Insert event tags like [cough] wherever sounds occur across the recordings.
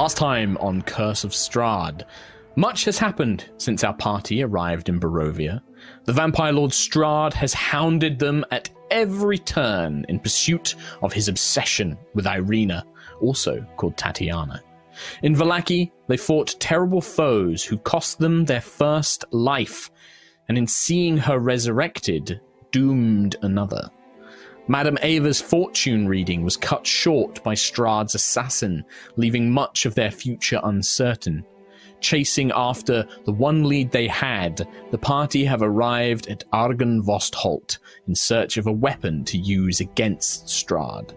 Last time on Curse of Strahd, much has happened since our party arrived in Barovia. The vampire lord Strahd has hounded them at every turn in pursuit of his obsession with Irina, also called Tatiana. In Vallaki, they fought terrible foes who cost them their first life, and in seeing her resurrected, doomed another. Madame Eva's fortune reading was cut short by Strahd's assassin, leaving much of their future uncertain. Chasing after the one lead they had, the party have arrived at Argynvostholt in search of a weapon to use against Strahd.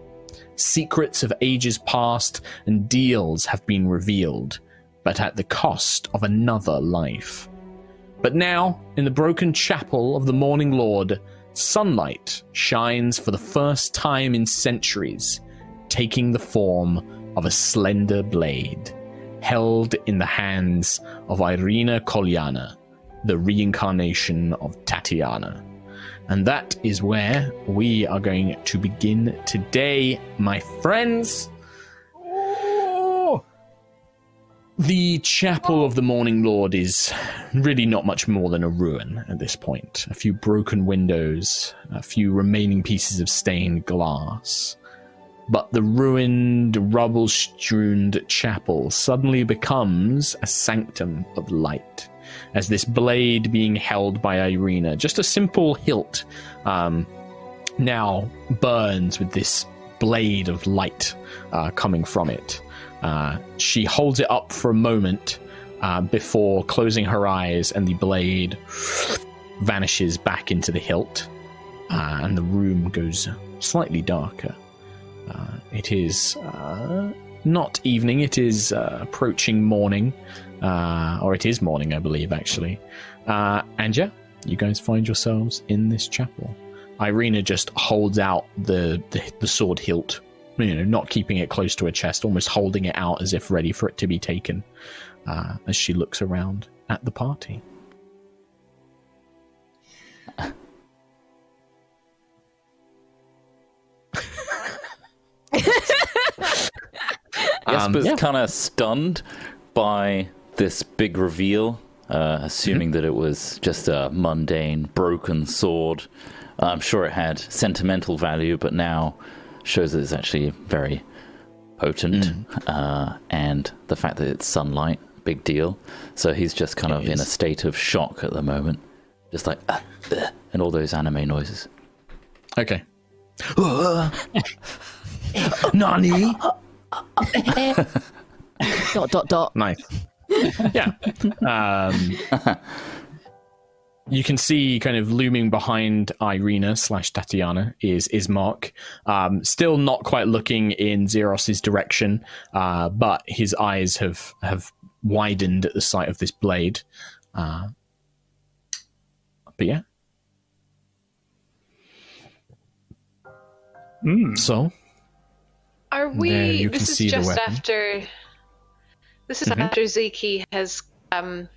Secrets of ages past and deals have been revealed, but at the cost of another life. But now, in the broken chapel of the Morning Lord, sunlight shines for the first time in centuries, taking the form of a slender blade, held in the hands of Irina Kolyana, the reincarnation of Tatiana. And that is where we are going to begin today, my friends. The Chapel of the Morning Lord is really not much more than a ruin at this point. A few broken windows, a few remaining pieces of stained glass. But the ruined, rubble strewn chapel suddenly becomes a sanctum of light. As this blade being held by Irina, just a simple hilt, um, now burns with this blade of light uh, coming from it. Uh, she holds it up for a moment uh, before closing her eyes, and the blade vanishes back into the hilt, uh, and the room goes slightly darker. Uh, it is uh, not evening; it is approaching morning, or it is morning, I believe, actually. and yeah, you guys find yourselves in this chapel. Irina just holds out the, the, the sword hilt you know, not keeping it close to her chest, almost holding it out as if ready for it to be taken, uh, as she looks around at the party. [laughs] Jesper's um, yeah. kind of stunned by this big reveal, uh, assuming mm-hmm. that it was just a mundane, broken sword. I'm sure it had sentimental value, but now shows that it's actually very potent, mm. uh, and the fact that it's sunlight, big deal. So he's just kind it of is. in a state of shock at the moment, just like uh, uh, and all those anime noises. Okay. [laughs] Nani? [laughs] dot dot dot. Nice. Yeah. [laughs] Um, you can see kind of looming behind Irina slash Tatiana is Ismark. Um, still not quite looking in Zeros's direction, uh, but his eyes have have widened at the sight of this blade. Uh, but yeah. Mm. So. Are we? This is just after. This is mm-hmm. after Ziki has um,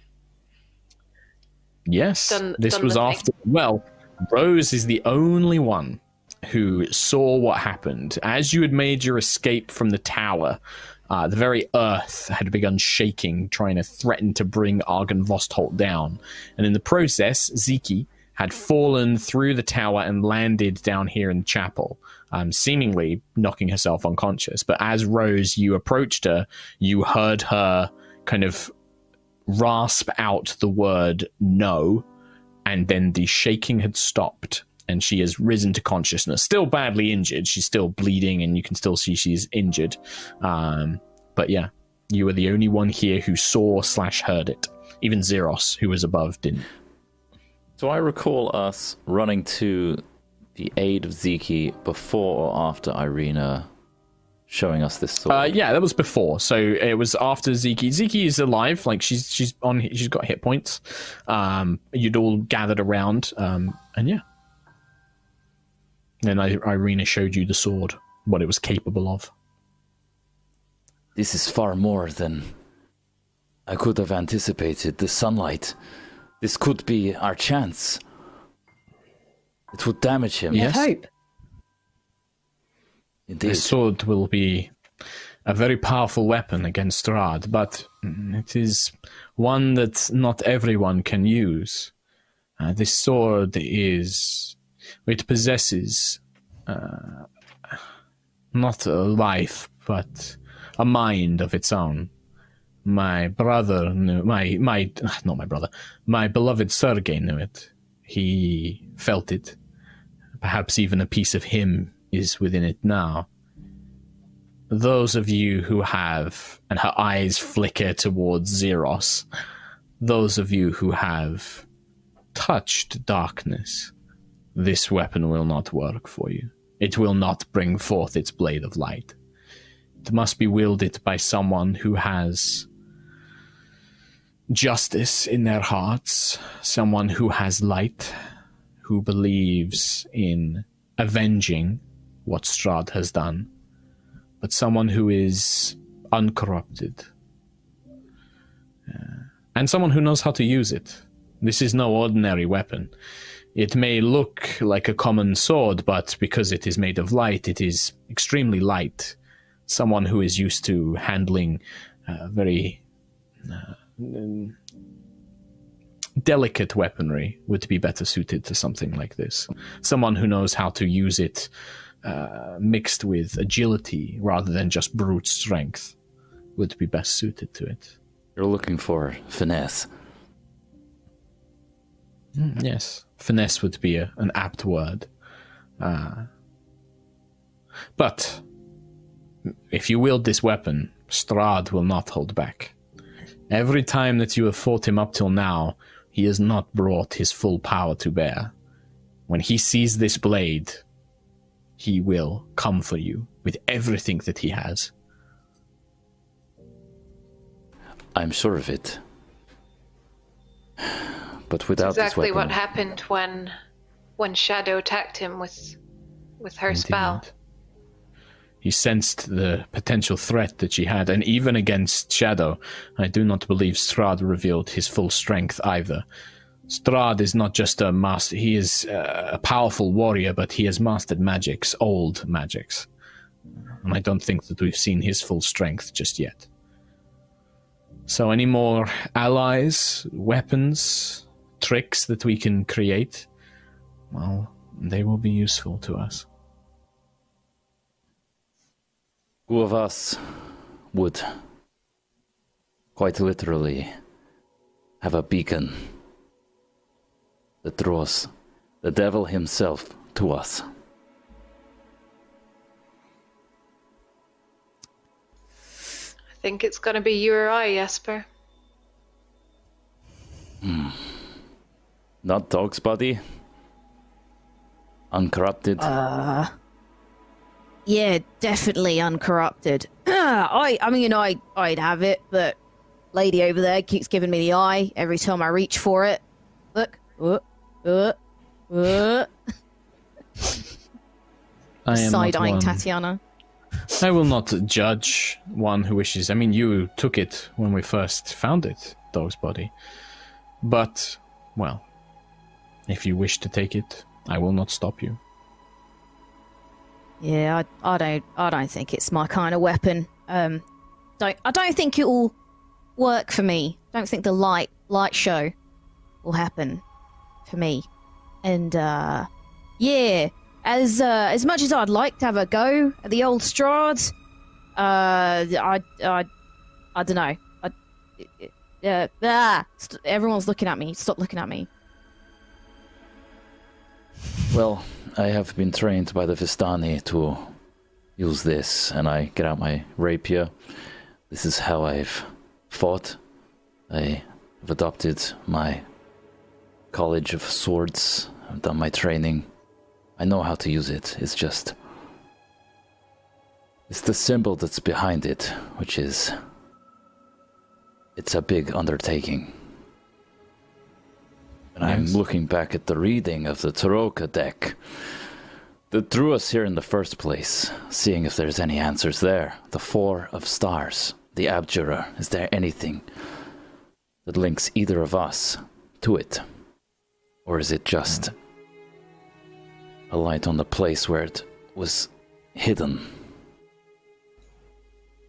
Yes, done, this done was after. Thing. Well, Rose is the only one who saw what happened as you had made your escape from the tower. Uh, the very earth had begun shaking, trying to threaten to bring Argynvostholt down, and in the process, Ziki had fallen through the tower and landed down here in the chapel, um, seemingly knocking herself unconscious. But as Rose, you approached her, you heard her kind of rasp out the word no, and then the shaking had stopped and she has risen to consciousness. Still badly injured. She's still bleeding, and you can still see she's injured. Um, but yeah, you were the only one here who saw slash heard it. Even Zeros, who was above, didn't. So I recall us running to the aid of Ziki before or after Irina showing us this sword? Uh, yeah, that was before. So it was after Ziki. Ziki is alive. Like she's she's on. She's got hit points. Um, you'd all gathered around. Um, and yeah. Then I, Irina showed you the sword, what it was capable of. This is far more than I could have anticipated. The sunlight. This could be our chance. It would damage him. Yes. hope. Indeed. The sword will be a very powerful weapon against Strahd, but it is one that not everyone can use. Uh, this sword is. It possesses uh, not a life, but a mind of its own. My brother knew. My my [laughs] not my brother. My beloved Sergei knew it. He felt it. Perhaps even a piece of him is within it now. Those of you who have, and her eyes flicker towards Zeros, those of you who have touched darkness, this weapon will not work for you. It will not bring forth its blade of light. It must be wielded by someone who has justice in their hearts, someone who has light, who believes in avenging what Strahd has done, but someone who is uncorrupted. Uh, and someone who knows how to use it. This is no ordinary weapon. It may look like a common sword, but because it is made of light, it is extremely light. Someone who is used to handling uh, very uh, delicate weaponry would be better suited to something like this. Someone who knows how to use it uh, mixed with agility rather than just brute strength would be best suited to it. You're looking for finesse. Mm, yes, finesse would be a, an apt word. Uh, but if you wield this weapon, Strahd will not hold back. Every time that you have fought him up till now, he has not brought his full power to bear. When he sees this blade, he will come for you with everything that he has. I'm sure of it. But without That's exactly weapon... what happened when when Shadow attacked him with with her Indeed. spell. He sensed the potential threat that she had, and even against Shadow, I do not believe Strahd revealed his full strength either. Strahd is not just a master, he is uh, a powerful warrior, but he has mastered magics, old magics. And I don't think that we've seen his full strength just yet. So, any more allies, weapons, tricks that we can create, well, they will be useful to us. Who of us would, quite literally, have a beacon that draws the devil himself to us? I think it's going to be you or I, Jesper. Hmm. Not dog's body? Uncorrupted? Uh. Yeah, definitely uncorrupted. [clears throat] I, I mean, I, I'd have it, but lady over there keeps giving me the eye every time I reach for it. Look, uh, uh. I am side eyeing Tatiana. I will not judge one who wishes. I mean, you took it when we first found it, dog's body. But, well, if you wish to take it, I will not stop you. Yeah, I, I don't I don't think it's my kind of weapon. Um, don't I don't think it will work for me. Don't think the light light show will happen for me. And uh, yeah, as uh, as much as I'd like to have a go at the old Strahd, uh, I I I don't know. Uh, ah, st- everyone's looking at me. Stop looking at me. Well, I have been trained by the Vistani to use this, and I get out my rapier. This is how I've fought. I have adopted my college of swords. I've done my training. I know how to use it. It's just. It's the symbol that's behind it, which is. It's a big undertaking. And I'm looking back at the reading of the Tarokka deck that drew us here in the first place, seeing if there's any answers there. The Four of Stars, the Abjurer. Is there anything that links either of us to it? Or is it just a light on the place where it was hidden?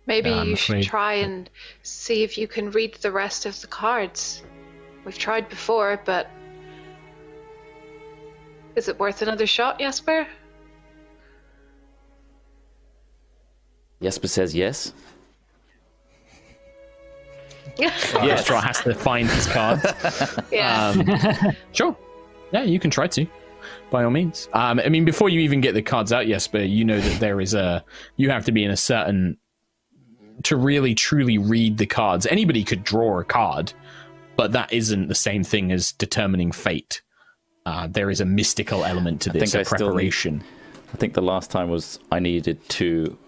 Maybe you should try and see if you can read the rest of the cards. We've tried before, but is it worth another shot, Jesper? Jesper says yes. [laughs] yes. Straw has to find his card. [laughs] yeah. Um, [laughs] sure. Yeah, you can try to, by all means. Um, I mean, before you even get the cards out, Jesper, you know that there is a. You have to be in a certain. To really truly read the cards, anybody could draw a card, but that isn't the same thing as determining fate. Uh, there is a mystical element to this, I think a preparation. Need, I think the last time was I needed to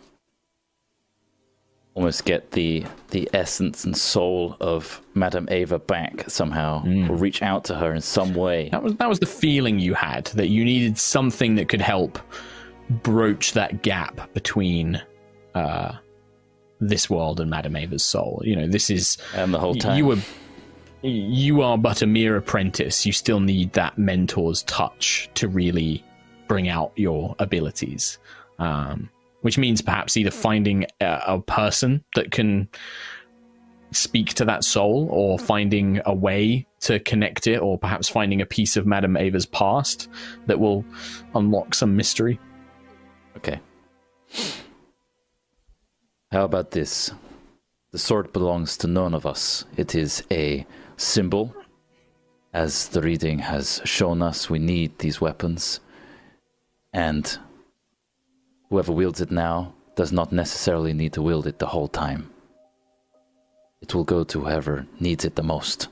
almost get the the essence and soul of Madame Eva back somehow, mm. or reach out to her in some way. That was that was the feeling you had that you needed something that could help broach that gap between uh, this world and Madame Eva's soul. You know, this is and the whole time you were. You are but a mere apprentice. You still need that mentor's touch to really bring out your abilities. Um, which means perhaps either finding a, a person that can speak to that soul or finding a way to connect it or perhaps finding a piece of Madame Eva's past that will unlock some mystery. Okay. How about this? The sword belongs to none of us. It is a symbol. As the reading has shown us, we need these weapons. And Whoever wields it now does not necessarily need to wield it the whole time. It will go to whoever needs it the most.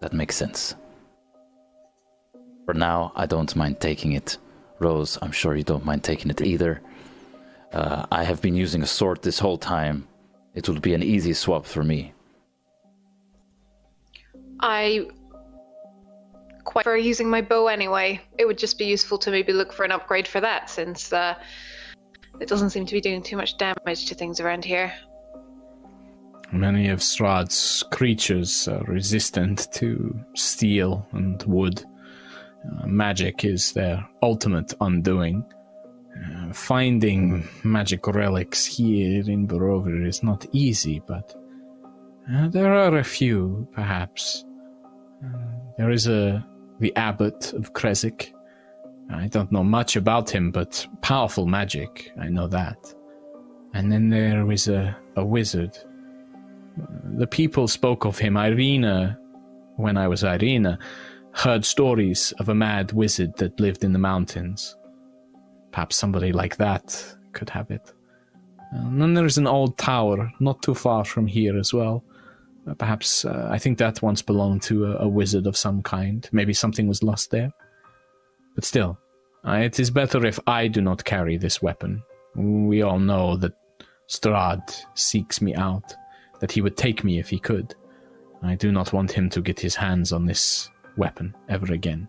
That makes sense. For now, I don't mind taking it. Rose, I'm sure you don't mind taking it either. Uh, I have been using a sword this whole time. It would be an easy swap for me. I quite for using my bow anyway. It would just be useful to maybe look for an upgrade for that, since uh, it doesn't seem to be doing too much damage to things around here. Many of Strahd's creatures are resistant to steel and wood. Uh, magic is their ultimate undoing. Uh, finding magic relics here in Barovia is not easy, but uh, there are a few, perhaps. Uh, there is a the abbot of Kresik. I don't know much about him, but powerful magic, I know that. And then there is a, a wizard. The people spoke of him. Ireena, when I was Ireena, heard stories of a mad wizard that lived in the mountains. Perhaps somebody like that could have it. And then there's an old tower not too far from here as well. Uh, perhaps uh, I think that once belonged to a, a, wizard of some kind. Maybe something was lost there. But still, uh, it is better if I do not carry this weapon. We all know that Strahd seeks me out, that he would take me if he could. I do not want him to get his hands on this weapon ever again.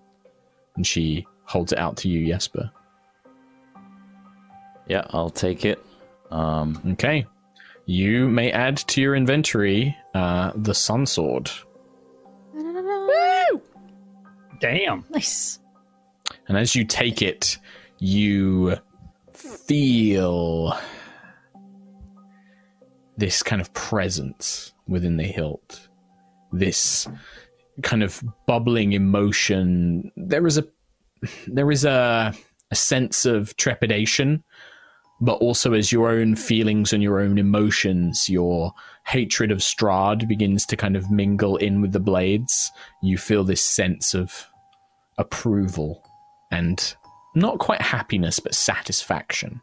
And she holds it out to you, Jesper. Yeah, I'll take it. Um, okay you may add to your inventory uh, the Sun Sword. Woo! Damn. Nice. And as you take it, you feel this kind of presence within the hilt. This kind of bubbling emotion. There is a there is a a sense of trepidation but also as your own feelings and your own emotions, your hatred of Strahd begins to kind of mingle in with the blades, you feel this sense of approval and not quite happiness, but satisfaction.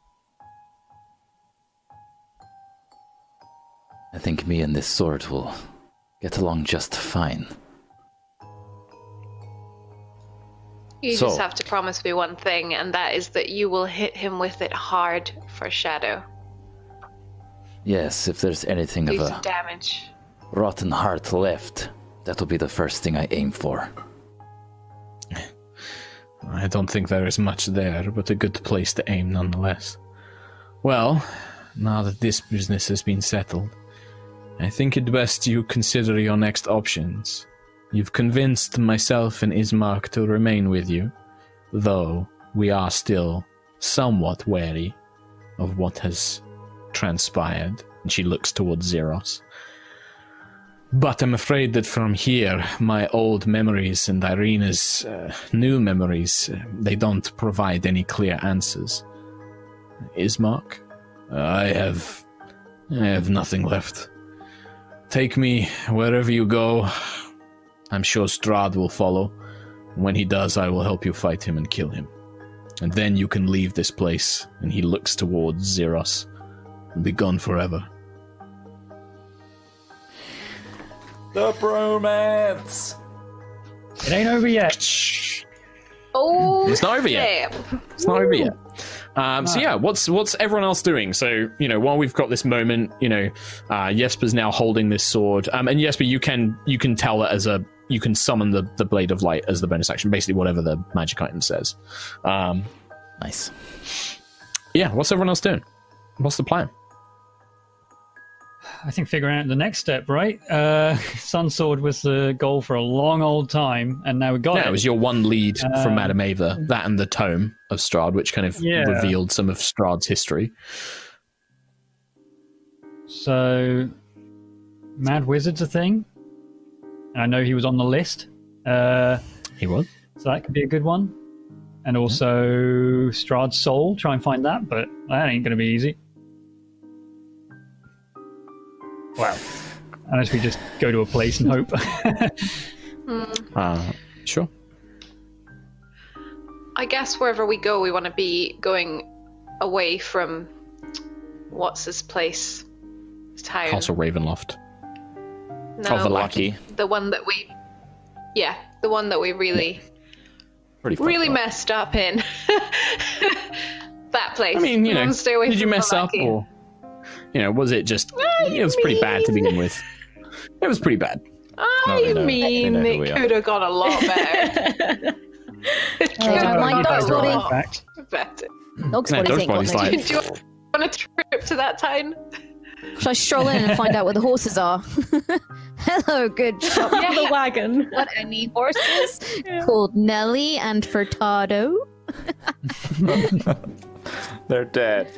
I think me and this sword will get along just fine. You so, just have to promise me one thing, and that is that you will hit him with it hard for Shadow. Yes, if there's anything Do of a damage. rotten heart left, that'll be the first thing I aim for. I don't think there is much there, but a good place to aim nonetheless. Well, now that this business has been settled, I think it best you consider your next options. You've convinced myself and Ismark to remain with you, though we are still somewhat wary of what has transpired, and she looks towards Zeros. But I'm afraid that from here, my old memories and Irina's uh, new memories, uh, they don't provide any clear answers. Ismark, I have, I have nothing left. Take me wherever you go. I'm sure Strahd will follow. When he does, I will help you fight him and kill him. And then you can leave this place. And he looks towards Zeros and be gone forever. The bromance. It ain't over yet. Oh, It's not over yet. snap. It's not over yet. Um, so yeah, what's what's everyone else doing? So you know, while we've got this moment, you know, uh, Jesper's now holding this sword, um, and Jesper, you can you can tell it as a you can summon the the blade of light as the bonus action, basically whatever the magic item says. Um, Nice. yeah, what's everyone else doing? What's the plan? I think figuring out the next step, right? Uh, [laughs] Sun Sword was the goal for a long old time, and now we got Yeah, it. Yeah, it was your one lead from Um, Madame Eva, that and the tome of Strahd, which kind of Yeah. revealed some of Strahd's history. So, Mad Wizard's a thing. And I know he was on the list. Uh, He was. so that could be a good one. And also Strahd's Soul, try and find that, but that ain't going to be easy. Well, unless we just go to a place and hope. [laughs] Uh, sure. I guess wherever we go, we want to be going away from what's this place? Town. Castle Ravenloft. No, of the Lucky. the one that we, yeah, the one that we really, Pretty really up. messed up in. [laughs] that place. I mean, you We know, stay away did you mess up or you know, was it just I it was pretty bad to begin with. It was pretty bad. I they know- mean, it could have gone a lot better. [laughs] [laughs] it could don't have like gone dog's a body. lot Fact. better. Dog's No, bodies dog's ain't got body's no fine. teeth. Do you want a trip to that town? Shall I stroll in and find out where the horses are? [laughs] Hello, good shop. From the wagon. [laughs] What, any horses? Called Nelly and Furtado? [laughs] They're dead.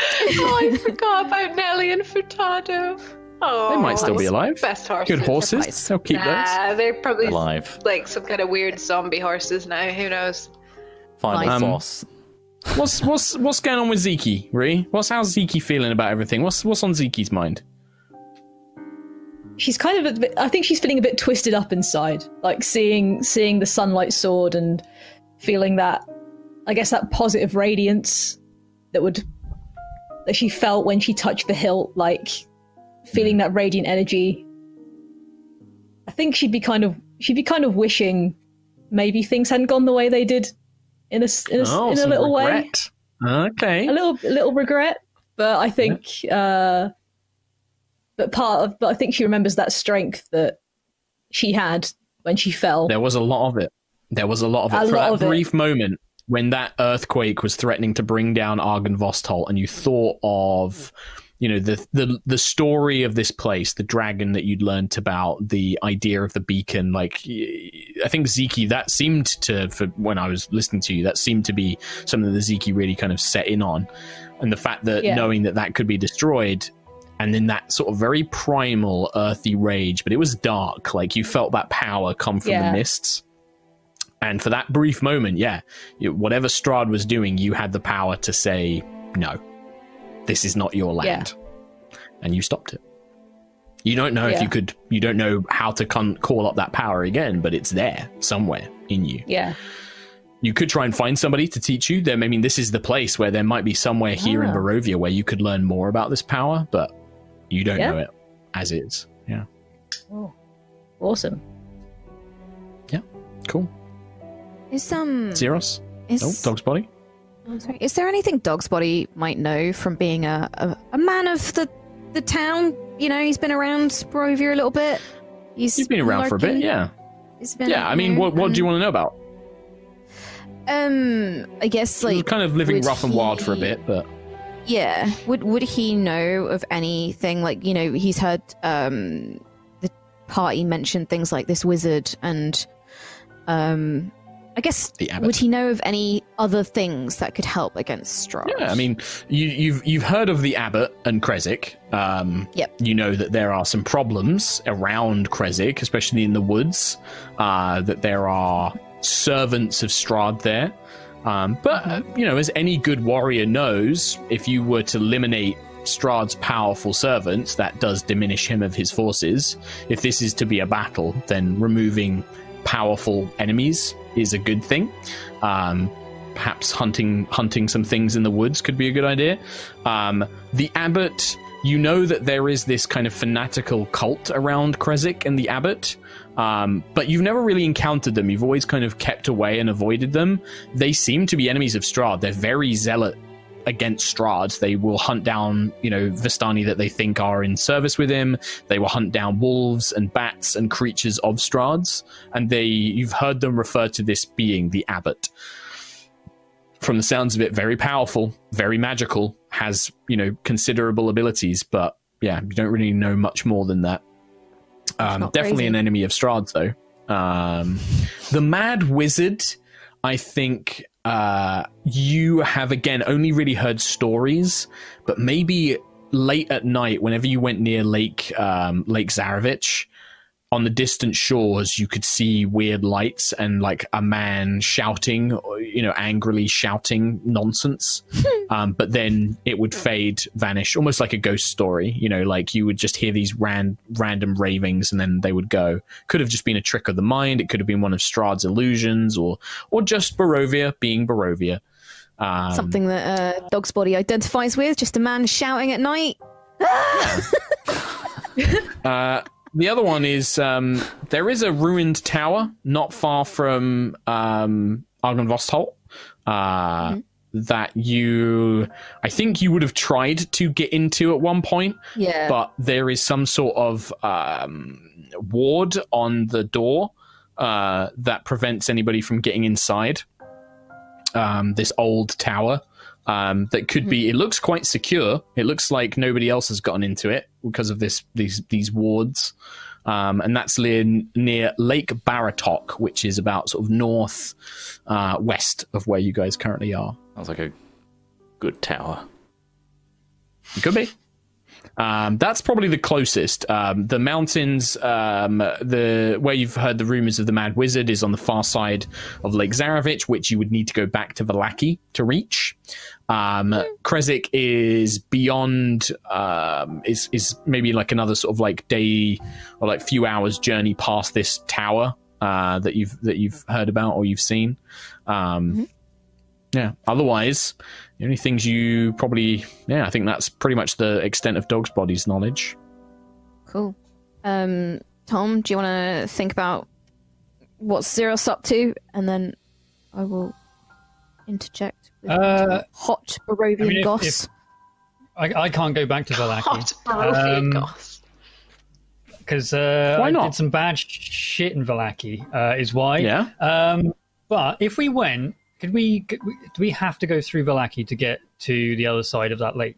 oh, I forgot about Nelly and Furtado. Oh, They might still be alive. Best horses. Good horses. They'll keep those. Nah, they're probably Alive. like some kind of weird zombie horses now. Who knows? Final Um, boss. What's what's what's going on with Zeke, Ree? What's how's Zeke feeling about everything? What's what's on Zeke's mind? She's kind of bit, I think she's feeling a bit twisted up inside, like seeing seeing the sunlight sword and feeling that I guess that positive radiance that would that she felt when she touched the hilt, like feeling that radiant energy. I think she'd be kind of she'd be kind of wishing maybe things hadn't gone the way they did in a in a, s- in a Oh, little way. Okay. a little little regret, but I think uh but part of but I think she remembers that strength that she had when she fell. There was a lot of it. There was a lot of it. A For that of it. brief moment when that earthquake was threatening to bring down Argynvostholt, and you thought of, you know, the the the story of this place, the dragon that you'd learnt about, the idea of the beacon. Like, I think Zeke, that seemed to, for when I was listening to you, that seemed to be something that Zeke really kind of set in on, and the fact that Yeah. knowing that that could be destroyed. And then that sort of very primal, earthy rage, but it was dark. Like you felt that power come from Yeah. the mists. And for that brief moment, yeah, whatever Strahd was doing, you had the power to say, no, this is not your land. And you stopped it. You don't know if you could, you don't know how to con- call up that power again, but it's there somewhere in you. Yeah. You could try and find somebody to teach you. Then, I mean, this is the place where there might be somewhere here in Ah. Barovia where you could learn more about this power, but you don't Yeah. know it as is. Yeah. Awesome. Yeah. Cool. Is um Zeros? is, Oh, dog's body? Oh, sorry. Is there anything Dog's Body might know from being a, a, a man of the the town? You know, he's been around Barovia a little bit. He's, He's been around for a bit, yeah. He's been, Yeah, I mean, what, what do you want to know about? Um, I guess He like kind of living rough and wild for a bit, but Yeah. Would would he know of anything like you know he's heard um the party mention things like this wizard and um I guess would he know of any other things that could help against Strahd? Yeah, I mean, you, you've you've heard of the abbot and Kresik. Um, Yep. You know that there are some problems around Kresik, especially in the woods. Uh, that there are servants of Strahd there. Um, but uh, you know, as any good warrior knows, if you were to eliminate Strahd's powerful servants, that does diminish him of his forces. If this is to be a battle, then removing powerful enemies is a good thing. Um, perhaps hunting hunting some things in the woods could be a good idea. Um, the abbot, you know that there is this kind of fanatical cult around Kresik and the abbot, um, but you've never really encountered them. You've always kind of kept away and avoided them. They seem to be enemies of Strahd. They're very zealot against Strahd. They will hunt down, you know, Vistani that they think are in service with him. They will hunt down wolves and bats and creatures of Strahd's, and they you've heard them refer to this being the abbot from the sounds of it, very powerful, very magical, has, you know, considerable abilities, but yeah, you don't really know much more than that. Um, definitely crazy. an enemy of Strahd's, though. Um, the Mad Wizard, I think uh, you have, again, only really heard stories, but maybe late at night, whenever you went near Lake um, Lake Zarovich, on the distant shores you could see weird lights and like a man shouting you know angrily shouting nonsense. [laughs] Um, but then it would fade vanish almost like a ghost story you know like you would just hear these ran- random ravings and then they would go. Could have just been a trick of the mind. It could have been one of Strahd's illusions or or just Barovia being Barovia. Um, Something that uh, Dog's body identifies with, just a man shouting at night. [laughs] Uh, the other one is um, there is a ruined tower not far from um, Argynvostholt uh, that you, I think you would have tried to get into at one point, Yeah. but there is some sort of um, ward on the door uh, that prevents anybody from getting inside um, this old tower. Um, that could be. It looks quite secure. It looks like nobody else has gotten into it because of this these these wards, um, and that's near, near Lake Baratok, which is about sort of north uh, west of where you guys currently are. Sounds like a good tower. It could be. Um, that's probably the closest. Um, the mountains, um, the where you've heard the rumors of the Mad Wizard is on the far side of Lake Zarovich, which you would need to go back to Vallaki to reach. Um, Kresik is beyond, um, is is maybe like another sort of like day or like few hours journey past this tower uh, that you've that you've heard about or you've seen. Um, Yeah. Otherwise, the only things you probably, yeah, I think that's pretty much the extent of Dog's Body's knowledge. Cool. Um, Tom, do you want to think about what Zeros up to, and then I will interject with Uh, hot Barovian I mean, if- goss. if- I, I can't go back to [laughs] Hot Barovian Um, goss. because uh, Why I not? did some bad sh- shit in Vallaki. Uh, is why. Yeah. Um, but if we went, could we? Do we have to go through Vallaki to get to the other side of that lake?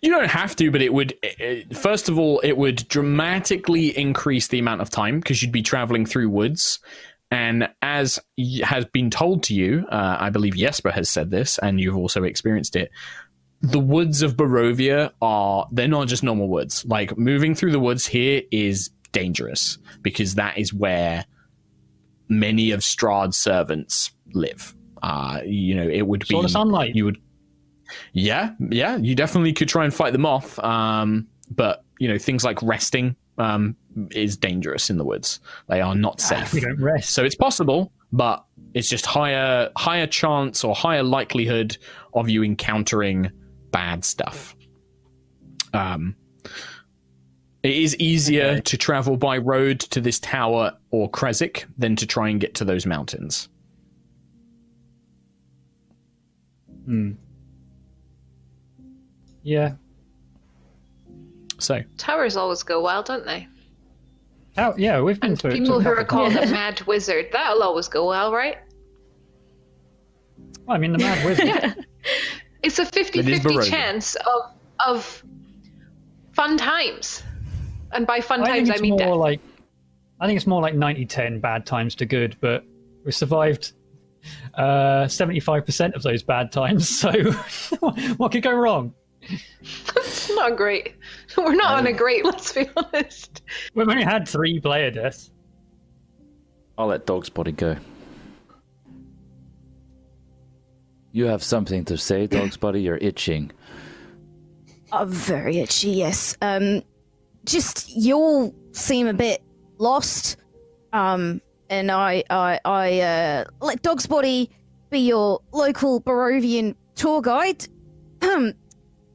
You don't have to, but it would, it, first of all, it would dramatically increase the amount of time because you'd be traveling through woods. And as has been told to you, uh, I believe Jesper has said this, and you've also experienced it. The woods of Barovia are, they're not just normal woods. Like moving through the woods here is dangerous because that is where many of Strahd's servants live. Uh, you know, it would be. Sword of sunlight. You would yeah, yeah, you definitely could try and fight them off. Um, but you know, things like resting um, is dangerous in the woods. They are not safe. We don't rest. So it's possible, but it's just higher higher chance or higher likelihood of you encountering bad stuff. Um, it is easier Okay. to travel by road to this tower or Kresik than to try and get to those mountains. Hmm. Yeah. So Towers always go well, don't they? How, yeah, we've been And through. people who are called Yeah. a mad wizard, that'll always go well, right? I mean, the Mad Wizard. [laughs] It's a 50 It is 50 Barovia. chance of of fun times. And by fun I think times, I it's mean more death. like. I think it's more like 90-10 bad times to good, but We survived uh, 75% of those bad times, so [laughs] what could go wrong? It's not great. We're not on a great, let's be honest. We've only had three player deaths. I'll let Dog's Body go. You have something to say, Dog's Body? You're itching. I'm very itchy, yes. Um, just you all seem a bit lost. Um, and I, I, I uh, let Dog's Body be your local Barovian tour guide. [clears throat] I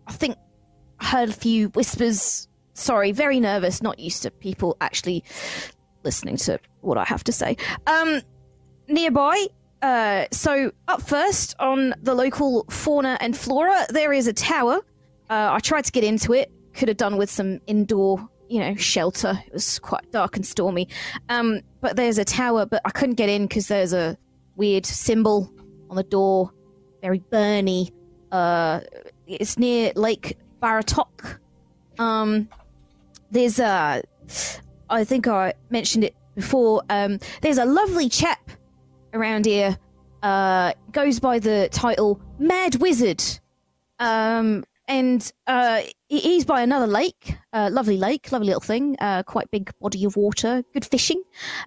think I heard a few whispers. Sorry, very nervous, not used to people actually listening to what I have to say. Um, nearby, uh, so up first on the local fauna and flora, there is a tower. Uh, I tried to get into it. Could have done with some indoor, you know, shelter. It was quite dark and stormy. Um, but there's a tower, but I couldn't get in because there's a weird symbol on the door, very burny. Uh, it's near Lake Baratok. Um, there's a, I think I mentioned it before. Um, there's a lovely chap around here. Uh, goes by the title Mad Wizard. Um, and uh, he's by another lake, uh, lovely lake, lovely little thing, uh, quite big body of water, good fishing,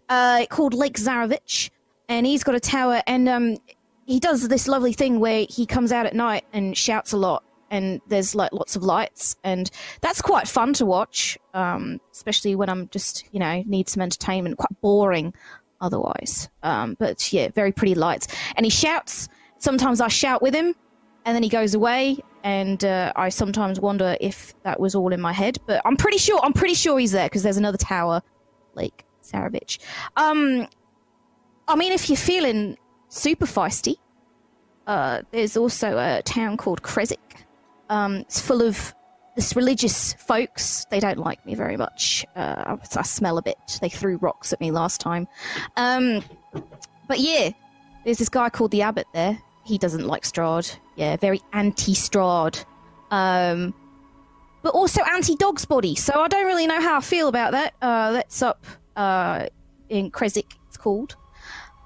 uh, called Lake Zarovich. And he's got a tower, and um, he does this lovely thing where he comes out at night and shouts a lot, and there's like lots of lights, and that's quite fun to watch, um, especially when I'm just you know need some entertainment, quite boring otherwise. Um, but yeah, very pretty lights, and he shouts. Sometimes I shout with him, and then he goes away, and uh, I sometimes wonder if that was all in my head, but I'm pretty sure I'm pretty sure he's there because there's another tower, Lake Zarovich. Um, I mean, if you're feeling super feisty, uh, there's also a town called Kresik. Um, it's full of this religious folks. They don't like me very much. Uh, I, I smell a bit. They threw rocks at me last time. Um, but yeah, there's this guy called the Abbot there. He doesn't like Strahd. Yeah, very anti Strahd. Um, but also anti Dog's Body. So I don't really know how I feel about that. Uh, that's up uh, in Krezik, it's called.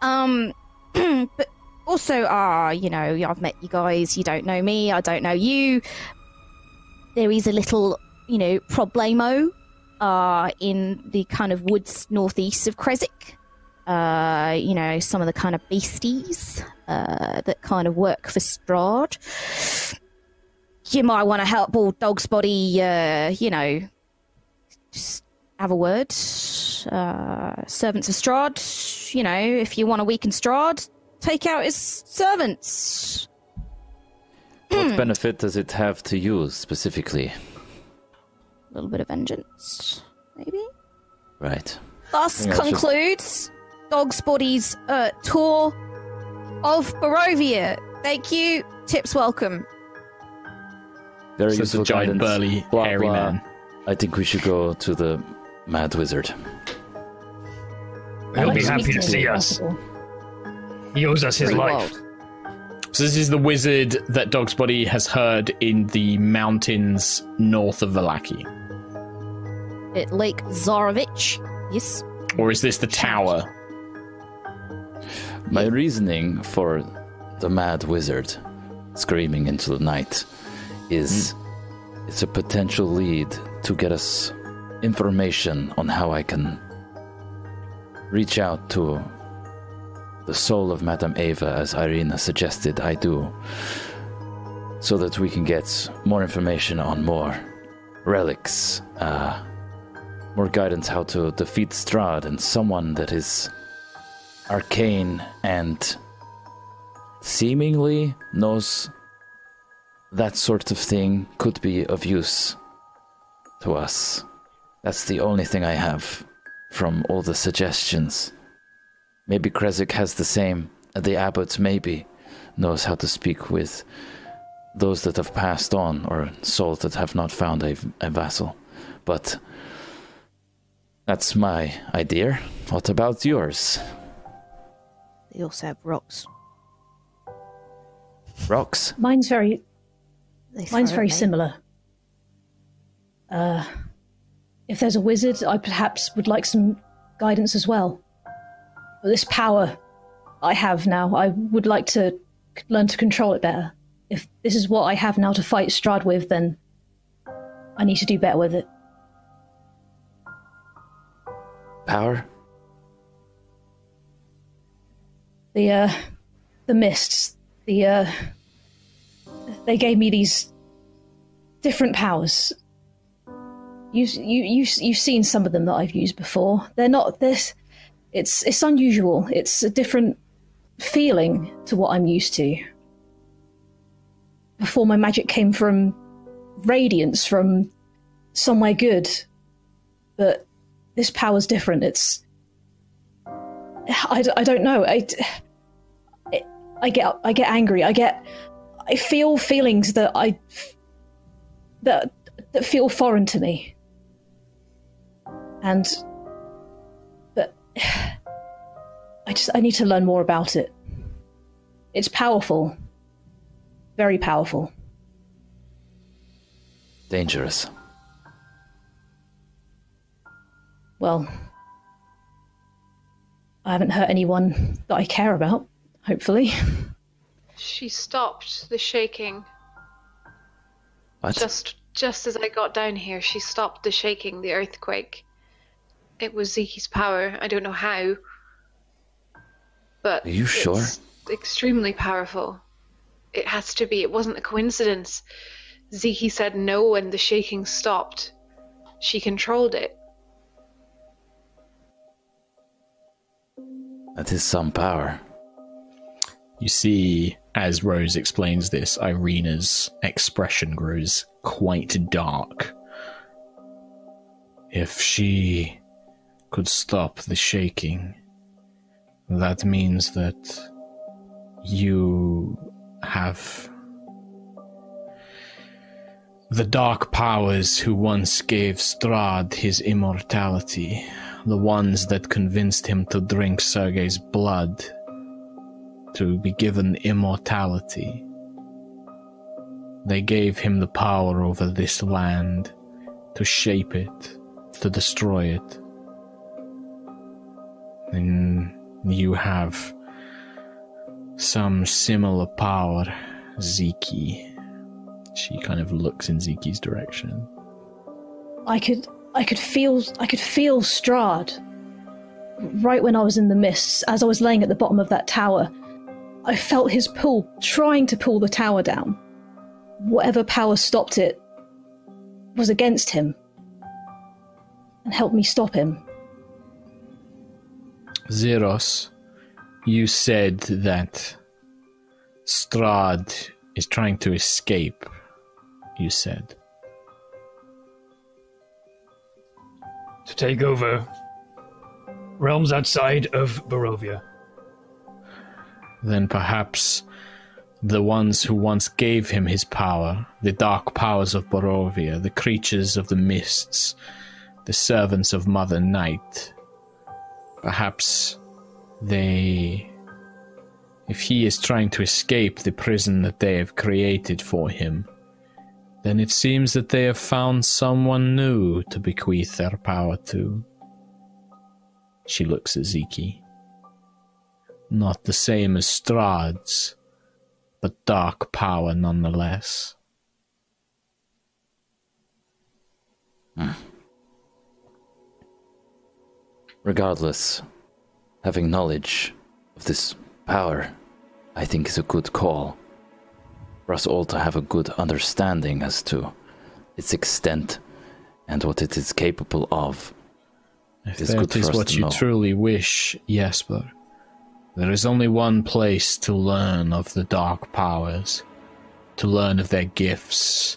Um, [clears throat] but also, ah, you know, I've met you guys. You don't know me. I don't know you. There is a little, you know, problemo uh, in the kind of woods northeast of Krezik. Uh, you know, some of the kind of beasties uh, that kind of work for Strahd. You might want to help old Dog's Body, uh, you know, just have a word. Uh, servants of Strahd, you know, if you want to weaken Strahd, take out his servants. What benefit does it have to you specifically? A little bit of vengeance, maybe. Right. Thus think I should- concludes Dog's Body's uh, tour of Barovia. Thank you. Tips welcome. Very So it's a giant, guidance. burly, Blah, hairy blah. man. I think we should go to the Mad Wizard. He'll be happy to see us. He owes us his Pretty life. wild. So this is the wizard that Dog's Body has heard in the mountains north of Vallaki. At Lake Zarovich. Yes. Or is this the tower? My reasoning for the Mad Wizard screaming into the night is it's a potential lead to get us information on how I can reach out to the soul of Madame Eva, as Irina suggested I do, so that we can get more information on more relics, uh, more guidance how to defeat Strahd, and someone that is arcane and seemingly knows that sort of thing could be of use to us. That's the only thing I have from all the suggestions. Maybe Krezik has the same. The abbot maybe knows how to speak with those that have passed on or souls that have not found a, a vassal. But that's my idea. What about yours? They also have rocks. Rocks? Mine's very They mine's very me. similar. Uh, if there's a wizard, I perhaps would like some guidance as well. But this power I have now. I would like to learn to control it better. If this is what I have now to fight Strahd with, then I need to do better with it. Power? The uh the mists, the uh they gave me these different powers. You you you you've seen some of them that I've used before. They're not this it's it's unusual. It's a different feeling to what I'm used to. Before my magic came from radiance from somewhere good. But this power's different. It's I, I don't know. I, I get I get angry. I get I feel feelings that I that that feel foreign to me. And but [sighs] I just I need to learn more about it. It's powerful. Very powerful. Dangerous. Well, I haven't hurt anyone that I care about, hopefully. She stopped the shaking. What? Just just as I got down here, she stopped the shaking, the earthquake. It was Zeki's power. I don't know how. But Are you sure? it's extremely powerful. It has to be. It wasn't a coincidence. Zeki said no and the shaking stopped. She controlled it. That is some power. You see, as Rose explains this, Ireena's expression grows quite dark. If she could stop the shaking, that means that you have the dark powers who once gave Strahd his immortality, the ones that convinced him to drink Sergei's blood to be given immortality. They gave him the power over this land to shape it, to destroy it. And you have some similar power, Ziki. She kind of looks in Ziki's direction. I could I could feel I could feel Strahd right when I was in the mists as I was laying at the bottom of that tower. I felt his pull trying to pull the tower down. Whatever power stopped it was against him and helped me stop him. Zeros, you said that Strahd is trying to escape. You said. To take over realms outside of Barovia. Then perhaps the ones who once gave him his power, the dark powers of Barovia, the creatures of the mists, the servants of Mother Night, perhaps they. If he is trying to escape the prison that they have created for him, then it seems that they have found someone new to bequeath their power to. She looks at Ziki. Not the same as Strahd's, but dark power nonetheless. Hmm. Regardless, having knowledge of this power, I think, is a good call. For us all to have a good understanding as to its extent and what it is capable of. If It's good that is for us what you know. truly wish, Jesper, there is only one place to learn of the dark powers, to learn of their gifts,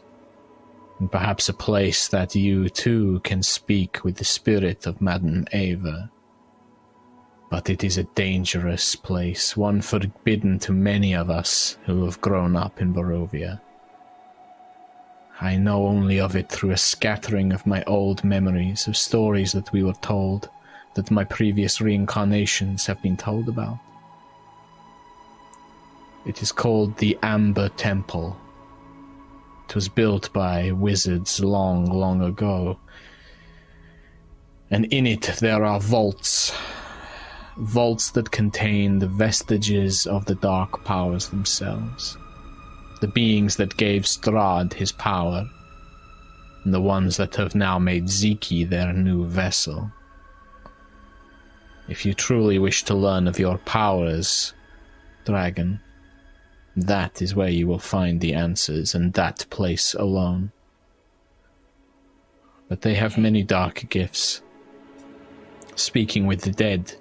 and perhaps a place that you too can speak with the spirit of Madame Eva. But it is a dangerous place, one forbidden to many of us who have grown up in Barovia. I know only of it through a scattering of my old memories of stories that we were told, that my previous reincarnations have been told about. It is called the Amber Temple. It was built by wizards long, long ago. And in it there are vaults vaults that contain the vestiges of the dark powers themselves. The beings that gave Strahd his power, and the ones that have now made Ziki their new vessel. If you truly wish to learn of your powers, dragon, that is where you will find the answers, and that place alone. But they have many dark gifts. Speaking with the dead,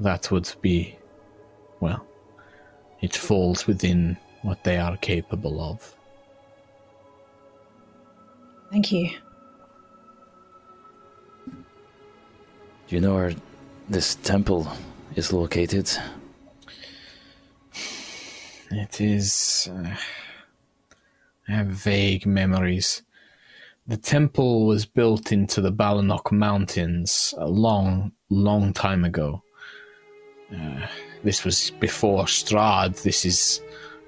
that would be, well, it falls within what they are capable of. Thank you. Do you know where this temple is located? It is. Uh, I have vague memories. The temple was built into the Balinok Mountains a long, long time ago. Uh, this was before Strahd. This is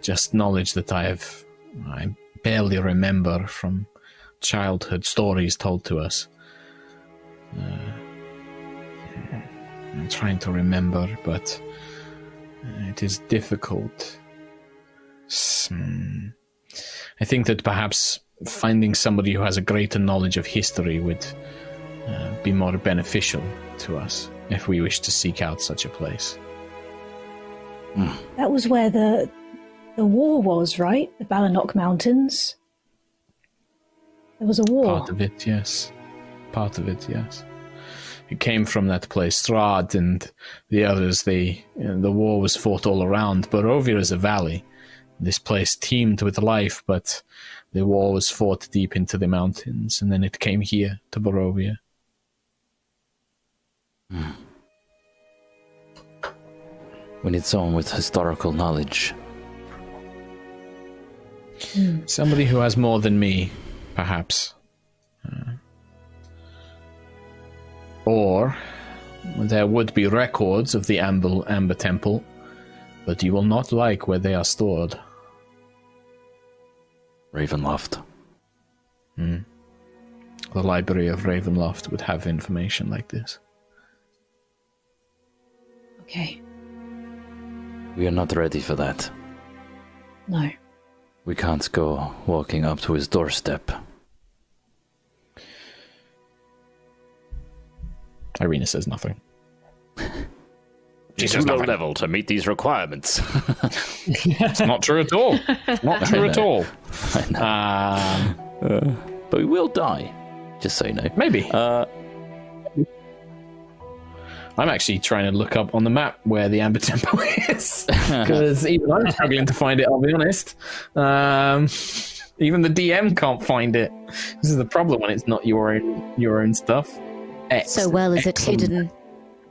just knowledge that I have. I barely remember from childhood stories told to us. Uh, I'm trying to remember, but it is difficult. Hmm. I think that perhaps finding somebody who has a greater knowledge of history would uh, be more beneficial to us if we wish to seek out such a place. Hmm. That was where the the war was, right? The Balinok Mountains. There was a war. Part of it, yes. Part of it, yes. It came from that place. Strahd and the others, they, you know, the war was fought all around. Barovia is a valley. This place teemed with life, but the war was fought deep into the mountains, and then it came here to Barovia. We need someone with historical knowledge. Somebody who has more than me, perhaps. Uh, or there would be records of the Amber, Amber Temple, but you will not like where they are stored. Ravenloft. The Library of Ravenloft would have information like this. Okay. We are not ready for that. No. We can't go walking up to his doorstep. Ireena says nothing. [laughs] She's too low level to meet these requirements. [laughs] It's not true at all. Not [laughs] true at all. Um, But we will die. Just so you know. maybe. Uh, I'm actually trying to look up on the map where the Amber [laughs] Temple is because even I'm struggling to find it. I'll be honest. Um, even the DM can't find it. This is the problem when it's not your own your own stuff. So well is it hidden.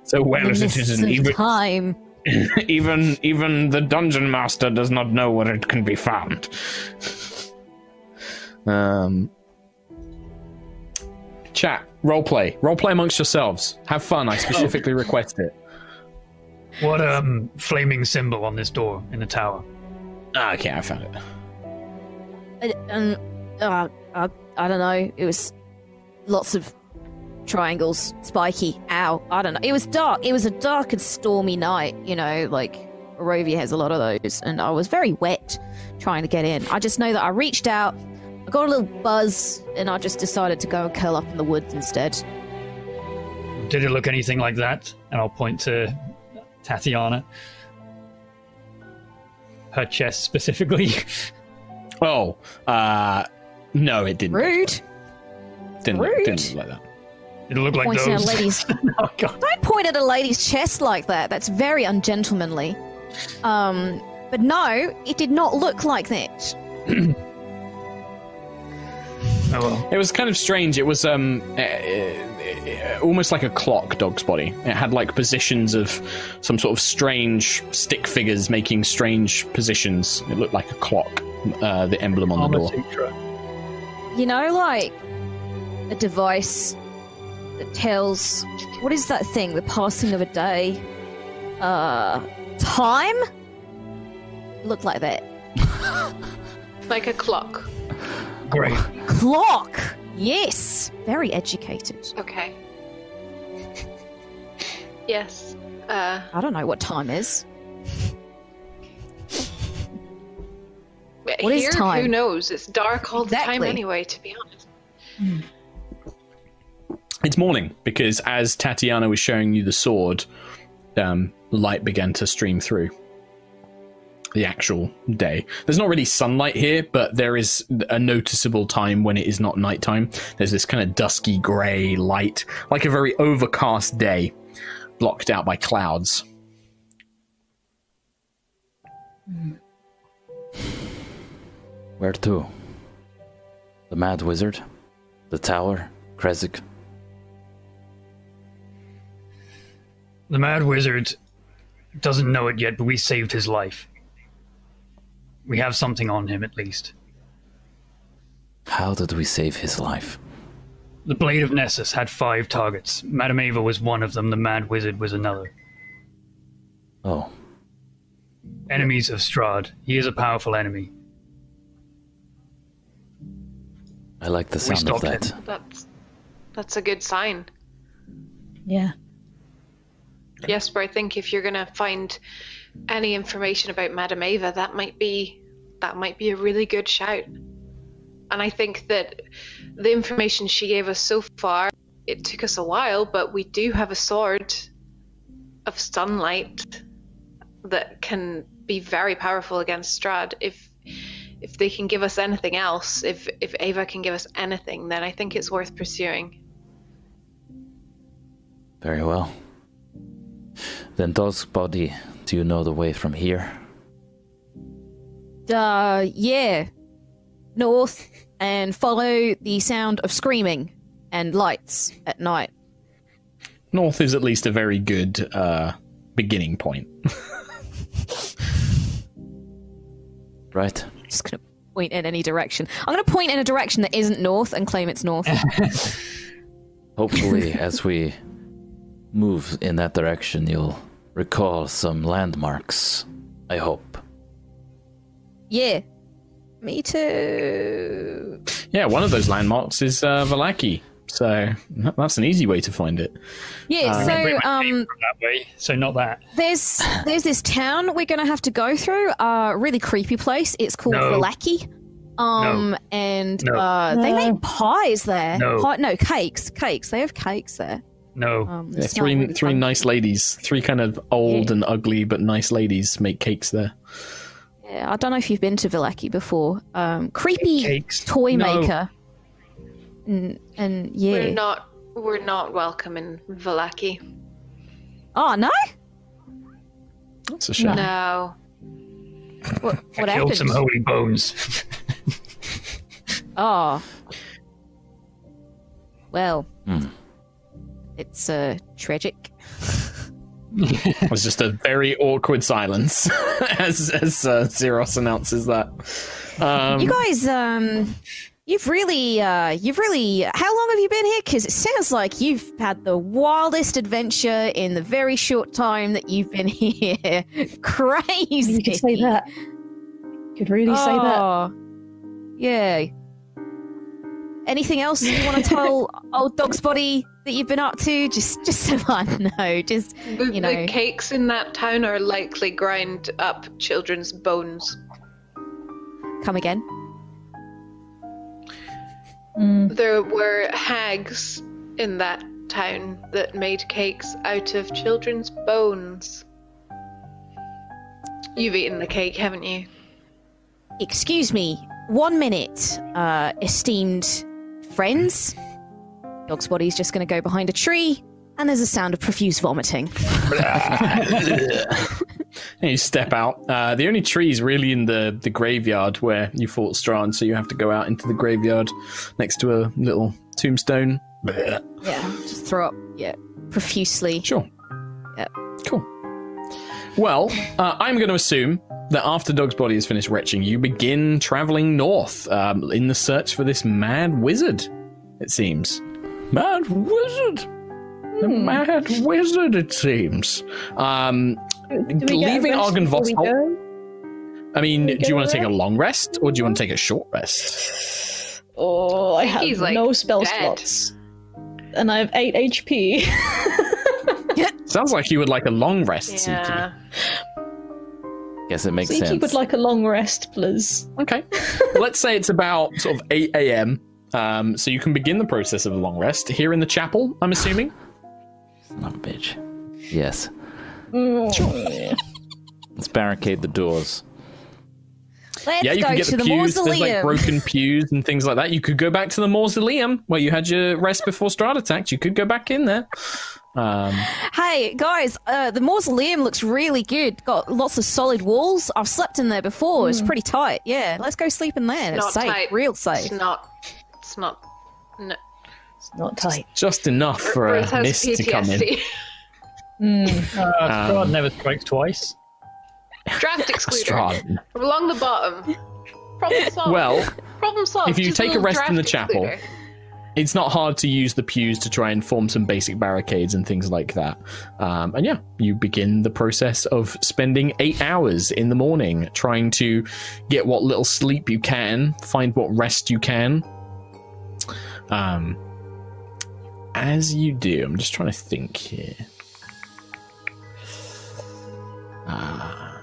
So well the it of even time. [laughs] even even the dungeon master does not know where it can be found. Um, chat, roleplay, roleplay amongst yourselves. Have fun. I specifically request it. What um flaming symbol on this door in the tower? Ah, okay, I found it. Uh, um, uh, uh, I don't know. It was lots of triangles, spiky. Ow. I don't know. It was dark. It was a dark and stormy night. You know, like Barovia has a lot of those, and I was very wet trying to get in. I just know that I reached out, I got a little buzz, and I just decided to go and curl up in the woods instead. Did it look anything like that? And I'll point to Tatiana. Her chest specifically. [laughs] Oh, uh, no, it didn't. Rude. Didn't, rude. didn't look like that. It looked like Pointing at a lady's [laughs] oh god. Don't point at a lady's chest like that. That's very ungentlemanly. Um, but no, it did not look like that. [clears throat] Oh well. It was kind of strange. It was um, uh, uh, almost like a clock, dog's body. It had like positions of some sort of strange stick figures making strange positions. It looked like a clock. Uh, the emblem on the door. You know, like a device that tells what is that thing? The passing of a day. Uh, time. Looked like that. [laughs] Like a clock. Great. Clock. Yes. Very educated. Okay. Yes. Uh, I don't know what time is. What is here, time? Who knows? It's dark all the time anyway. To be honest. It's morning because as Tatiana was showing you the sword, um, light began to stream through the actual day. There's not really sunlight here, but there is a noticeable time when it is not nighttime. There's this kind of dusky grey light, like a very overcast day, blocked out by clouds. Hmm. Where to? The Mad Wizard? The Tower? Krezk? The Mad Wizard doesn't know it yet, but we saved his life. We have something on him, at least. How did we save his life? The Blade of Nessus had five targets. Madame Eva was one of them, the Mad Wizard was another. Oh, Enemies of Strahd. He is a powerful enemy. I like the sound of stopped that. him. That's that's a good sign. Yeah. Yes, but I think if you're gonna find any information about Madame Eva, that might be that might be a really good shout. And I think that the information she gave us so far, it took us a while, but we do have a sword of sunlight that can be very powerful against Strahd. If if they can give us anything else, if if Eva can give us anything, then I think it's worth pursuing. Very well. Then, Dog's Body, do you know the way from here? Uh, yeah. North and follow the sound of screaming and lights at night. North is at least a very good uh, beginning point. [laughs] Right? Just gonna point in any direction. I'm gonna point in a direction that isn't north and claim it's north. [laughs] Hopefully, as we move in that direction, you'll recall some landmarks. I hope. yeah. Me too. yeah, one of those landmarks is uh, Vallaki, so that's an easy way to find it. Yeah, Uh, so um that way, so not that. there's there's this town we're gonna have to go through. A uh, really creepy place. It's called No. Vallaki. Um No. and No. uh they make pies there. No. Pi- no, cakes. Cakes. They have cakes there. No. Um Yeah, three really three fun. nice ladies, three kind of old Yeah. and ugly but nice ladies make cakes there. Yeah, I don't know if you've been to Vallaki before. Um, creepy Cakes. toy No. maker. And, and yeah. We're not we're not welcome in Vallaki. Oh no! That's a shame. No. What, I killed happened? some holy bones. Oh. Well. Hmm. It's uh tragic. [laughs] It was just a very awkward silence [laughs] as as uh, Xeros announces that. Um, you guys, um, you've really, uh, you've really. How long have you been here? Because it sounds like you've had the wildest adventure in the very short time that you've been [laughs] here. Crazy. You could say that. You could really say that. Oh, Yeah. Anything else you want to [laughs] tell old dog's body that you've been up to? Just, just so [laughs] I know. Just The, You know. the cakes in that town are likely grind up children's bones. come again. Mm. There were hags in that town that made cakes out of children's bones. You've eaten the cake, haven't you? Excuse me. One minute, uh, esteemed friends. Dog's body's just going to go behind a tree, and there's a sound of profuse vomiting. [laughs] You step out. Uh, the only tree is really in the, the graveyard where you fought Strahd, so you have to go out into the graveyard next to a little tombstone. Yeah, just throw up. Yeah, profusely. Sure. Yep. Cool. Well, uh, I'm going to assume that after Dog's body is finished retching, you begin traveling north um, in the search for this mad wizard, it seems. Mad wizard? The mad wizard, it seems. Um, Do we leaving rest before we Argynvostholt- go? I mean, do you want to take a long rest or do you want to take a short rest? Oh, I think have he's, like, no spell dead. slots. And I have 8 HP. [laughs] Sounds like you would like a long rest, Ziki. Yeah. Guess it makes Zeke sense. would like a long rest, please. Okay. [laughs] Let's say it's about sort of 8 a.m. Um, so you can begin the process of a long rest here in the chapel, I'm assuming. Son of a bitch. Yes. Mm. Let's barricade the doors. Let's yeah, you go can get to the the, pews. There's like broken pews and things like that. You could go back to the mausoleum where you had your rest before Strahd attacked. You could go back in there. Um, Hey guys, uh, the mausoleum looks really good. Got lots of solid walls. I've slept in there before. It's pretty tight. Yeah, let's go sleep in there. It's Not safe, tight. real It's safe. not. It's not. No. It's not tight. just enough for Ruth a has mist to come in. PTSD. [laughs] Mm. [laughs] Uh, Um, never strikes twice. Draft [laughs] excluded Strahd. From along the bottom. Problem solved. Well, Problem solved. if you Just take a little rest in the draft chapel, excluder. It's not hard to use the pews to try and form some basic barricades and things like that. Um, and yeah, you begin the process of spending eight hours in the morning trying to get what little sleep you can, find what rest you can. Um, as you do, I'm just trying to think here. Uh,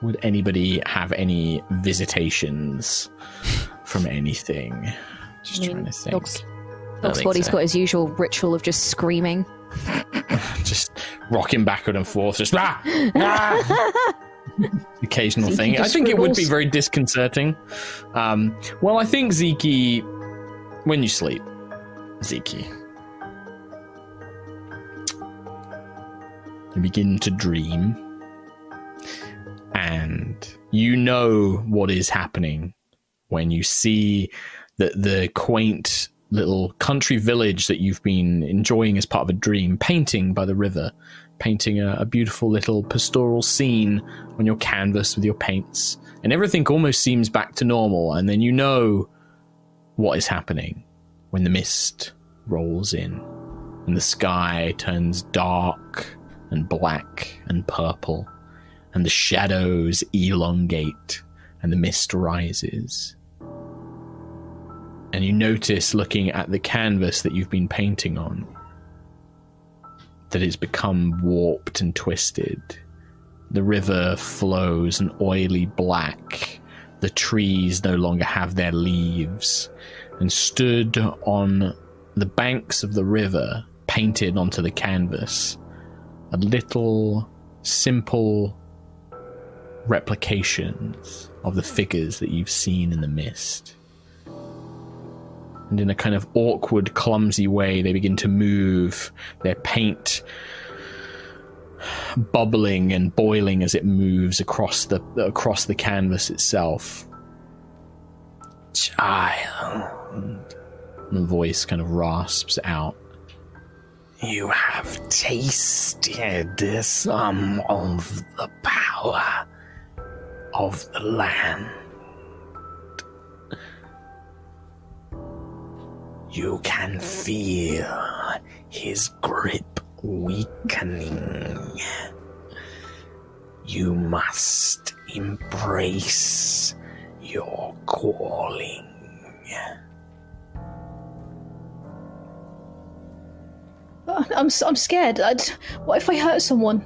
would anybody have any visitations from anything? Just I mean, trying to think. Dog's, think body's so. got his usual ritual of just screaming. [laughs] Just rocking backward and forth, just ah, ah. [laughs] occasional Zeke thing. I think it would be very disconcerting. Um, well, I think Zeke, when you sleep, Zeke, you begin to dream, and you know what is happening when you see that the quaint little country village that you've been enjoying as part of a dream, painting by the river, painting a, a beautiful little pastoral scene on your canvas with your paints, and everything almost seems back to normal. And then you know what is happening when the mist rolls in and the sky turns dark and black and purple, and the shadows elongate and the mist rises and you notice looking at the canvas that you've been painting on that it's become warped and twisted. The river flows an oily black. The trees no longer have their leaves. And stood on the banks of the river, painted onto the canvas, a little simple replications of the figures that you've seen in the mist and in a kind of awkward, clumsy way, they begin to move, their paint bubbling and boiling as it moves across the across the canvas itself. Child, the voice kind of rasps out. You have tasted some of the power of the land. You can feel his grip weakening. You must embrace your calling. I'm I'm scared. I'd, what if I hurt someone?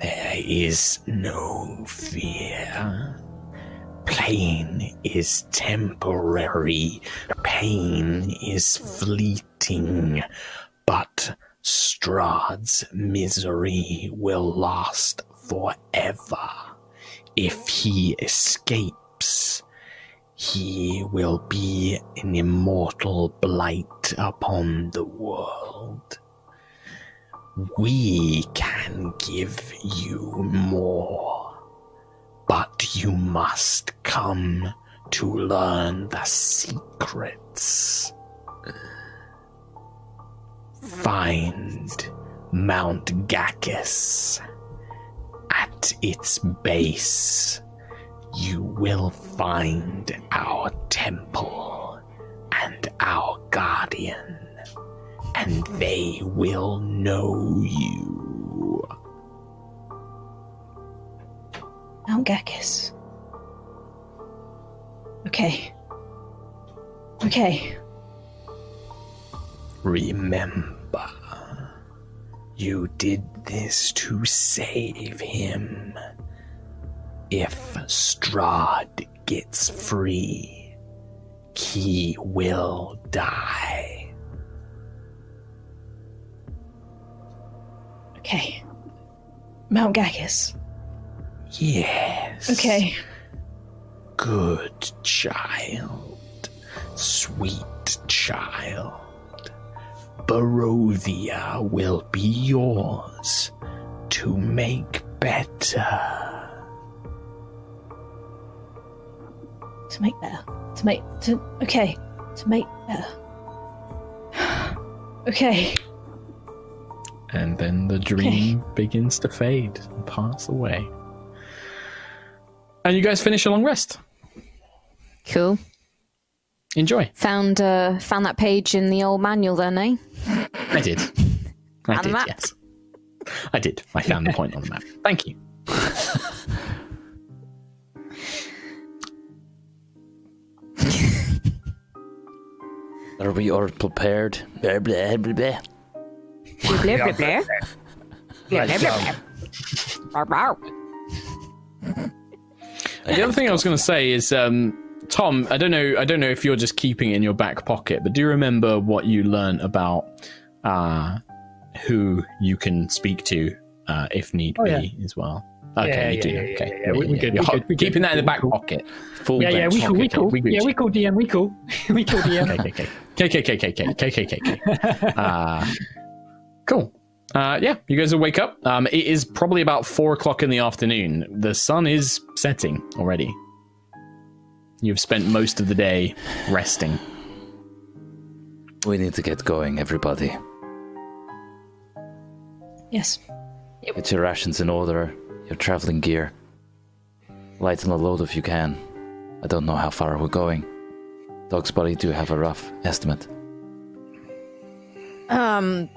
There is no fear. Pain is temporary, pain is fleeting, but Strahd's misery will last forever. If he escapes, he will be an immortal blight upon the world. We can give you more, but you must come to learn the secrets. Find Mount Ghakis. At its base, you will find our temple and our guardian and they will know you. Mount Ghakis. Okay. Okay. Remember, you did this to save him. If Strahd gets free, he will die. Okay. Mount Ghakis. Yes. Okay. Good child. Sweet child. Barovia will be yours to make better. To make better. To make to okay. To make better. [sighs] okay. And then the dream begins to fade and pass away. And you guys finish a long rest. Cool. Enjoy. Found uh, found that page in the old manual then, eh? I did. I On the did, map? yes. I did. I found the [laughs] point on the map. Thank you. Are we all prepared? Blah, blah, blah, blah. Blah, blah, blah, blah. [laughs] Blah, blah, blah, blah the other thing I was going to say is, um, Tom, I don't know, I don't know if you're just keeping it in your back pocket, but do you remember what you learned about uh, who you can speak to uh, if need oh, be yeah. as well? Okay, yeah, you do. Yeah, yeah, okay, yeah, we're good, We're good, we keeping good, that in the back cool. pocket. Full yeah, yeah, we cool, we cool. Yeah, we cool, DM, we cool, [laughs] we cool, DM. okay okay okay okay okay [laughs] uh, cool. Uh, yeah, you guys will wake up. Um, it is probably about four o'clock in the afternoon. The sun is setting already. You've spent most of the day resting. We need to get going, everybody. Yes. Get your rations in order, your traveling gear. Lighten the load if you can. I don't know how far we're going. Dog's body, do you have a rough estimate? Um,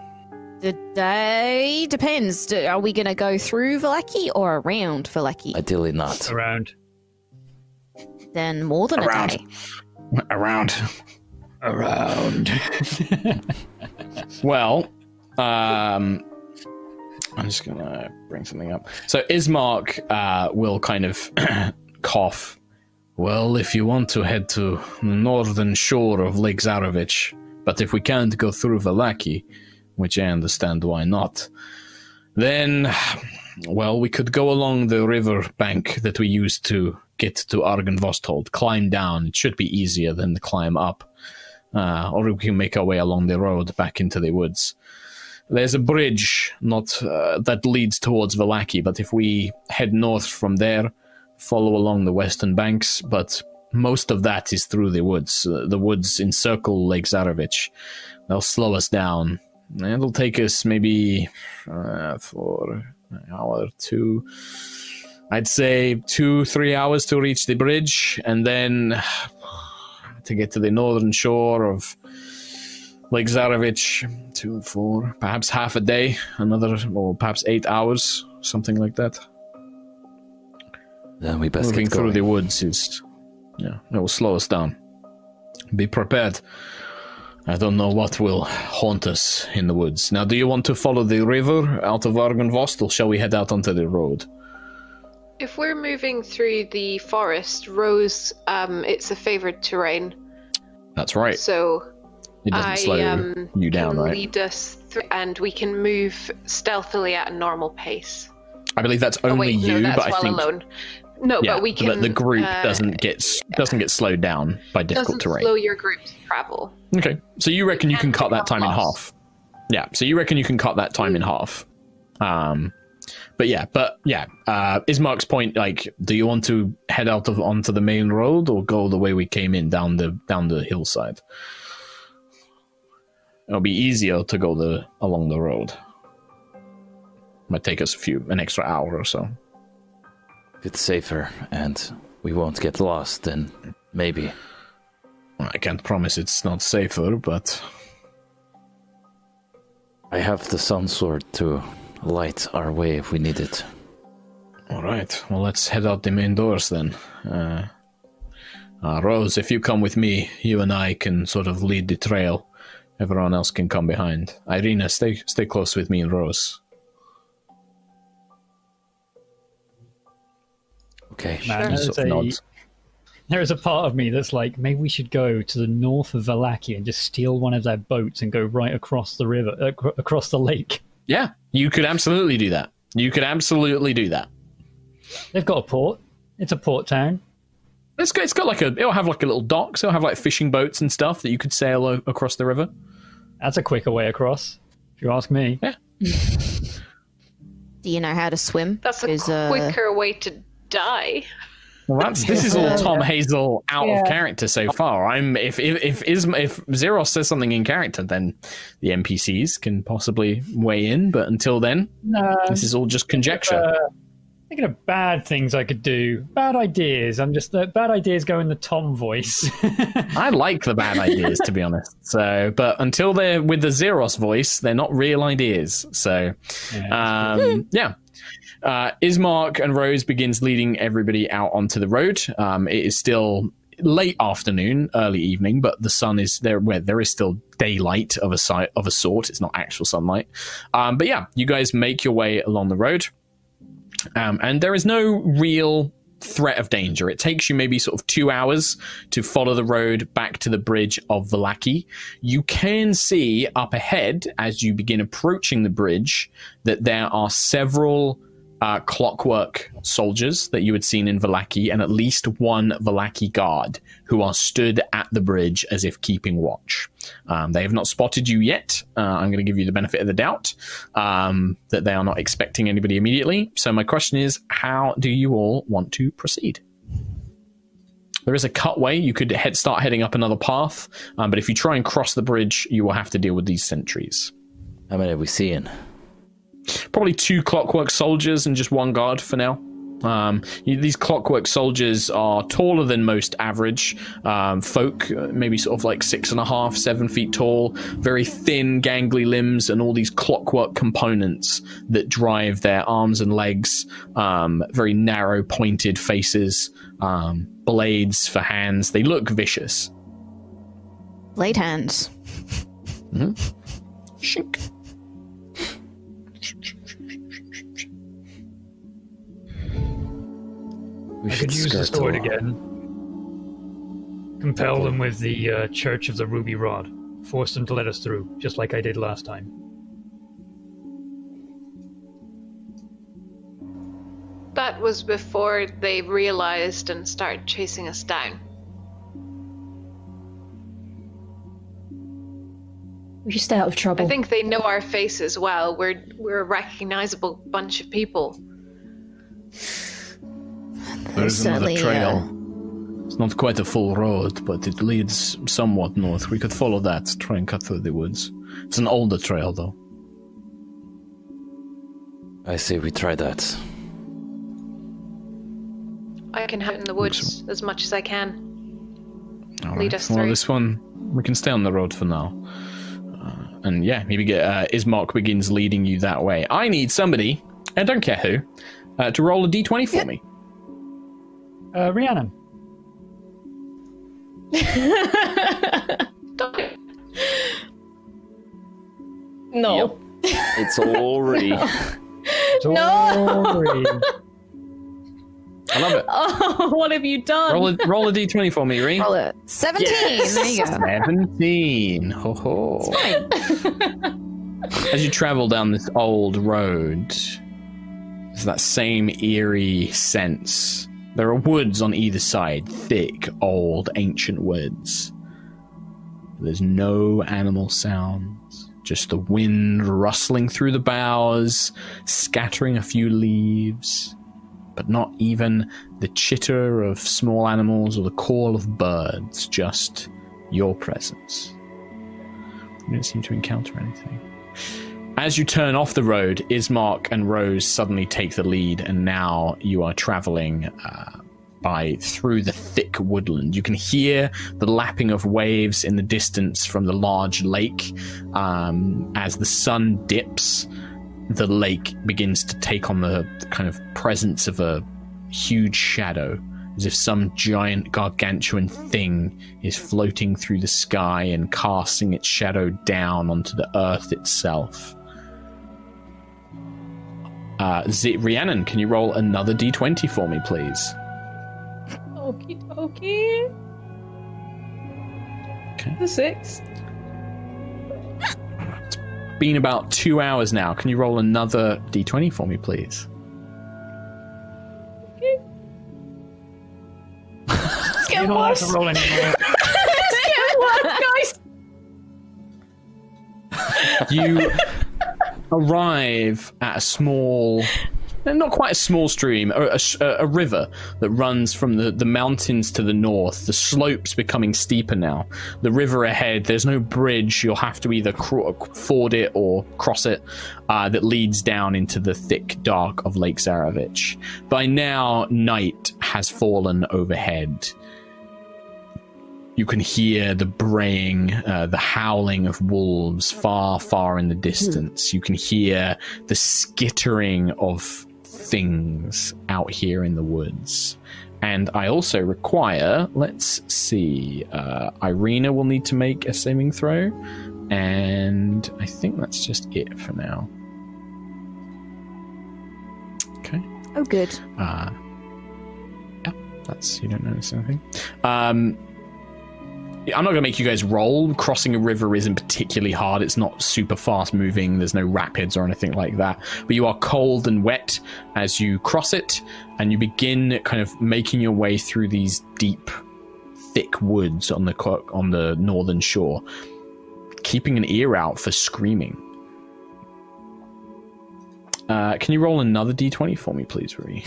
the day depends. Do- Are we going to go through Vallaki or around Vallaki? Ideally not. Around. Then more than Around. a day. Around. Around. Well, um, I'm just gonna bring something up. So Ismark uh, will kind of [clears throat] cough. Well, if you want to head to the northern shore of Lake Zarovich, but if we can't go through Vallaki, which I understand why not, then, well, we could go along the river bank that we used to get to Argynvostholt, climb down. It should be easier than the climb up. Uh, or we can make our way along the road back into the woods. There's a bridge not uh, that leads towards Vallaki, but if we head north from there, follow along the western banks, but most of that is through the woods. Uh, the woods encircle Lake Zarovich. They'll slow us down. It'll take us maybe uh, for an hour or two. I'd say two, three hours to reach the bridge, and then [sighs] to get to the northern shore of Lake Zarovich, two, four, perhaps half a day, another, or perhaps eight hours, something like that. Then we best Moving through the woods is, yeah, it will slow us down. Be prepared. I don't know what will haunt us in the woods. Now, do you want to follow the river out of Argynvost, or shall we head out onto the road? If we're moving through the forest, Rose, um, it's a favored terrain, That's right. so It doesn't I slow um, you down, right? lead us through, and we can move stealthily at a normal pace. I believe that's Oh only wait, you, no, that's but I think alone. No, yeah, but we can. But the group uh, doesn't get s- doesn't get slowed down by difficult doesn't terrain. slow your group's travel. Okay, so you reckon you can cut that time in half? Yeah, so you reckon you can cut that time in half? Um, but yeah, but yeah, uh, Ismark's point like, do you want to head out of onto the main road or go the way we came in down the down the hillside? It'll be easier to go the along the road. Might take us a few an extra hour or so. It's safer and we won't get lost, then maybe. I can't promise it's not safer, but I have the sun sword to light our way if we need it. All right. Well, let's head out the main doors then. Uh, uh, Rose, if you come with me, you and I can sort of lead the trail Everyone else can come behind. Ireena, stay stay close with me and Rose. Okay. Man, She there's, sort of a, nods. there is a part of me that's like, maybe we should go to the north of Vallaki and just steal one of their boats and go right across the river, ac- across the lake. Yeah, you could absolutely do that. You could absolutely do that. They've got a port. It's a port town. It's got, it's got like a it'll have like a little dock, so it'll have like fishing boats and stuff that you could sail o- across the river. That's a quicker way across, if you ask me. Yeah. [laughs] do you know how to swim? That's a 'Cause, uh, quicker way to die. Well, that's this is all Tom Hazel out Yeah. of character so far. I'm if if if Ism, if Zeros says something in character, then the NPCs can possibly weigh in. But until then, No, this is all just conjecture. uh, thinking of bad things I could do, bad ideas. I'm just uh, bad ideas go in the Tom voice. [laughs] I like the bad ideas, to be honest. So, but until they're with the Zeros voice, they're not real ideas. So, um, yeah. Uh, Ismark and Rose begins leading everybody out onto the road. Um, it is still late afternoon, early evening, but the sun is there. Where there is still daylight of a site of a sort. It's not actual sunlight. Um, but yeah, you guys make your way along the road, um, and there is no real threat of danger. It takes you maybe sort of two hours to follow the road back to the bridge of Vallaki. You can see up ahead as you begin approaching the bridge that there are several uh, clockwork soldiers that you had seen in Vallaki and at least one Vallaki guard who are stood at the bridge as if keeping watch. Um, they have not spotted you yet. Uh, I'm going to give you the benefit of the doubt um, that they are not expecting anybody immediately. So, my question is how do you all want to proceed? There is a cutway. You could head, start heading up another path, um, but if you try and cross the bridge, you will have to deal with these sentries. How many are we seeing? Probably two clockwork soldiers and just one guard for now. Um, these clockwork soldiers are taller than most average um, folk, uh, maybe sort of like six and a half, seven feet tall, very thin, gangly limbs, and all these clockwork components that drive their arms and legs, um, very narrow, pointed faces, um, blades for hands. They look vicious. blade hands. Hmm. Shink. We I could use the sword along. again. Compel them with the uh, Church of the Ruby Rod. Force them to let us through, just like I did last time. That was before they realized and started chasing us down. We should stay out of trouble. I think they know our faces well. We're we're a recognizable bunch of people. There is another certainly, trail. It's not quite a full road, but it leads somewhat north. We could follow that, try and cut through the woods. It's an older trail, though. I say we try that. I can hide in the woods as much as I can. All Lead right. us well, through. this one we can stay on the road for now. And yeah, maybe get uh, Ismark begins leading you that way. I need somebody, I don't care who, uh, to roll a d20 for me. Uh, Rhiannon. [laughs] Don't it? no. [laughs] It's already. [laughs] Sorry. I love it. [laughs] Oh, what have you done? Roll a, roll a d20 for me, Ree. Roll it. 17. There you go. 17. Ho ho. [laughs] As you travel down this old road, there's that same eerie sense. There are woods on either side, thick, old, ancient woods. There's no animal sounds, just the wind rustling through the boughs, scattering a few leaves, but not even the chitter of small animals or the call of birds, just your presence. You don't seem to encounter anything. As you turn off the road, Ismark and Rose suddenly take the lead, and now you are traveling uh, by through the thick woodland. You can hear the lapping of waves in the distance from the large lake. Um, as the sun dips, the lake begins to take on the, the kind of presence of a huge shadow as if some giant gargantuan thing is floating through the sky and casting its shadow down onto the earth itself. Uh, Z- Rhiannon, can you roll another d20 for me, please? Okie dokie. Okay. The six. Been about two hours now. Can you roll another d20 for me, please? Okay. Let's You get don't have worse. to roll anymore. [laughs] Let's get worse, guys. You arrive at a small, not quite a small stream, a, a- a river that runs from the, the mountains to the north. The slopes becoming steeper now. The river ahead, there's no bridge. You'll have to either ford it or cross it. Uh, that leads down into the thick dark of Lake Zarovich. By now, night has fallen overhead. You can hear the braying, uh, the howling of wolves far, far in the distance. You can hear the skittering of things out here in the woods. And I also require, let's see, uh, Ireena will need to make a saving throw. And I think that's just it for now. Okay. Oh, good. Uh, yeah, that's you don't notice anything. Um, I'm not going to make you guys roll. Crossing a river isn't particularly hard. It's not super fast moving. There's no rapids or anything like that. But you are cold and wet as you cross it, and you begin kind of making your way through these deep, thick woods on the on the northern shore, keeping an ear out for screaming. Uh, can you roll another d20 for me, please, Rui?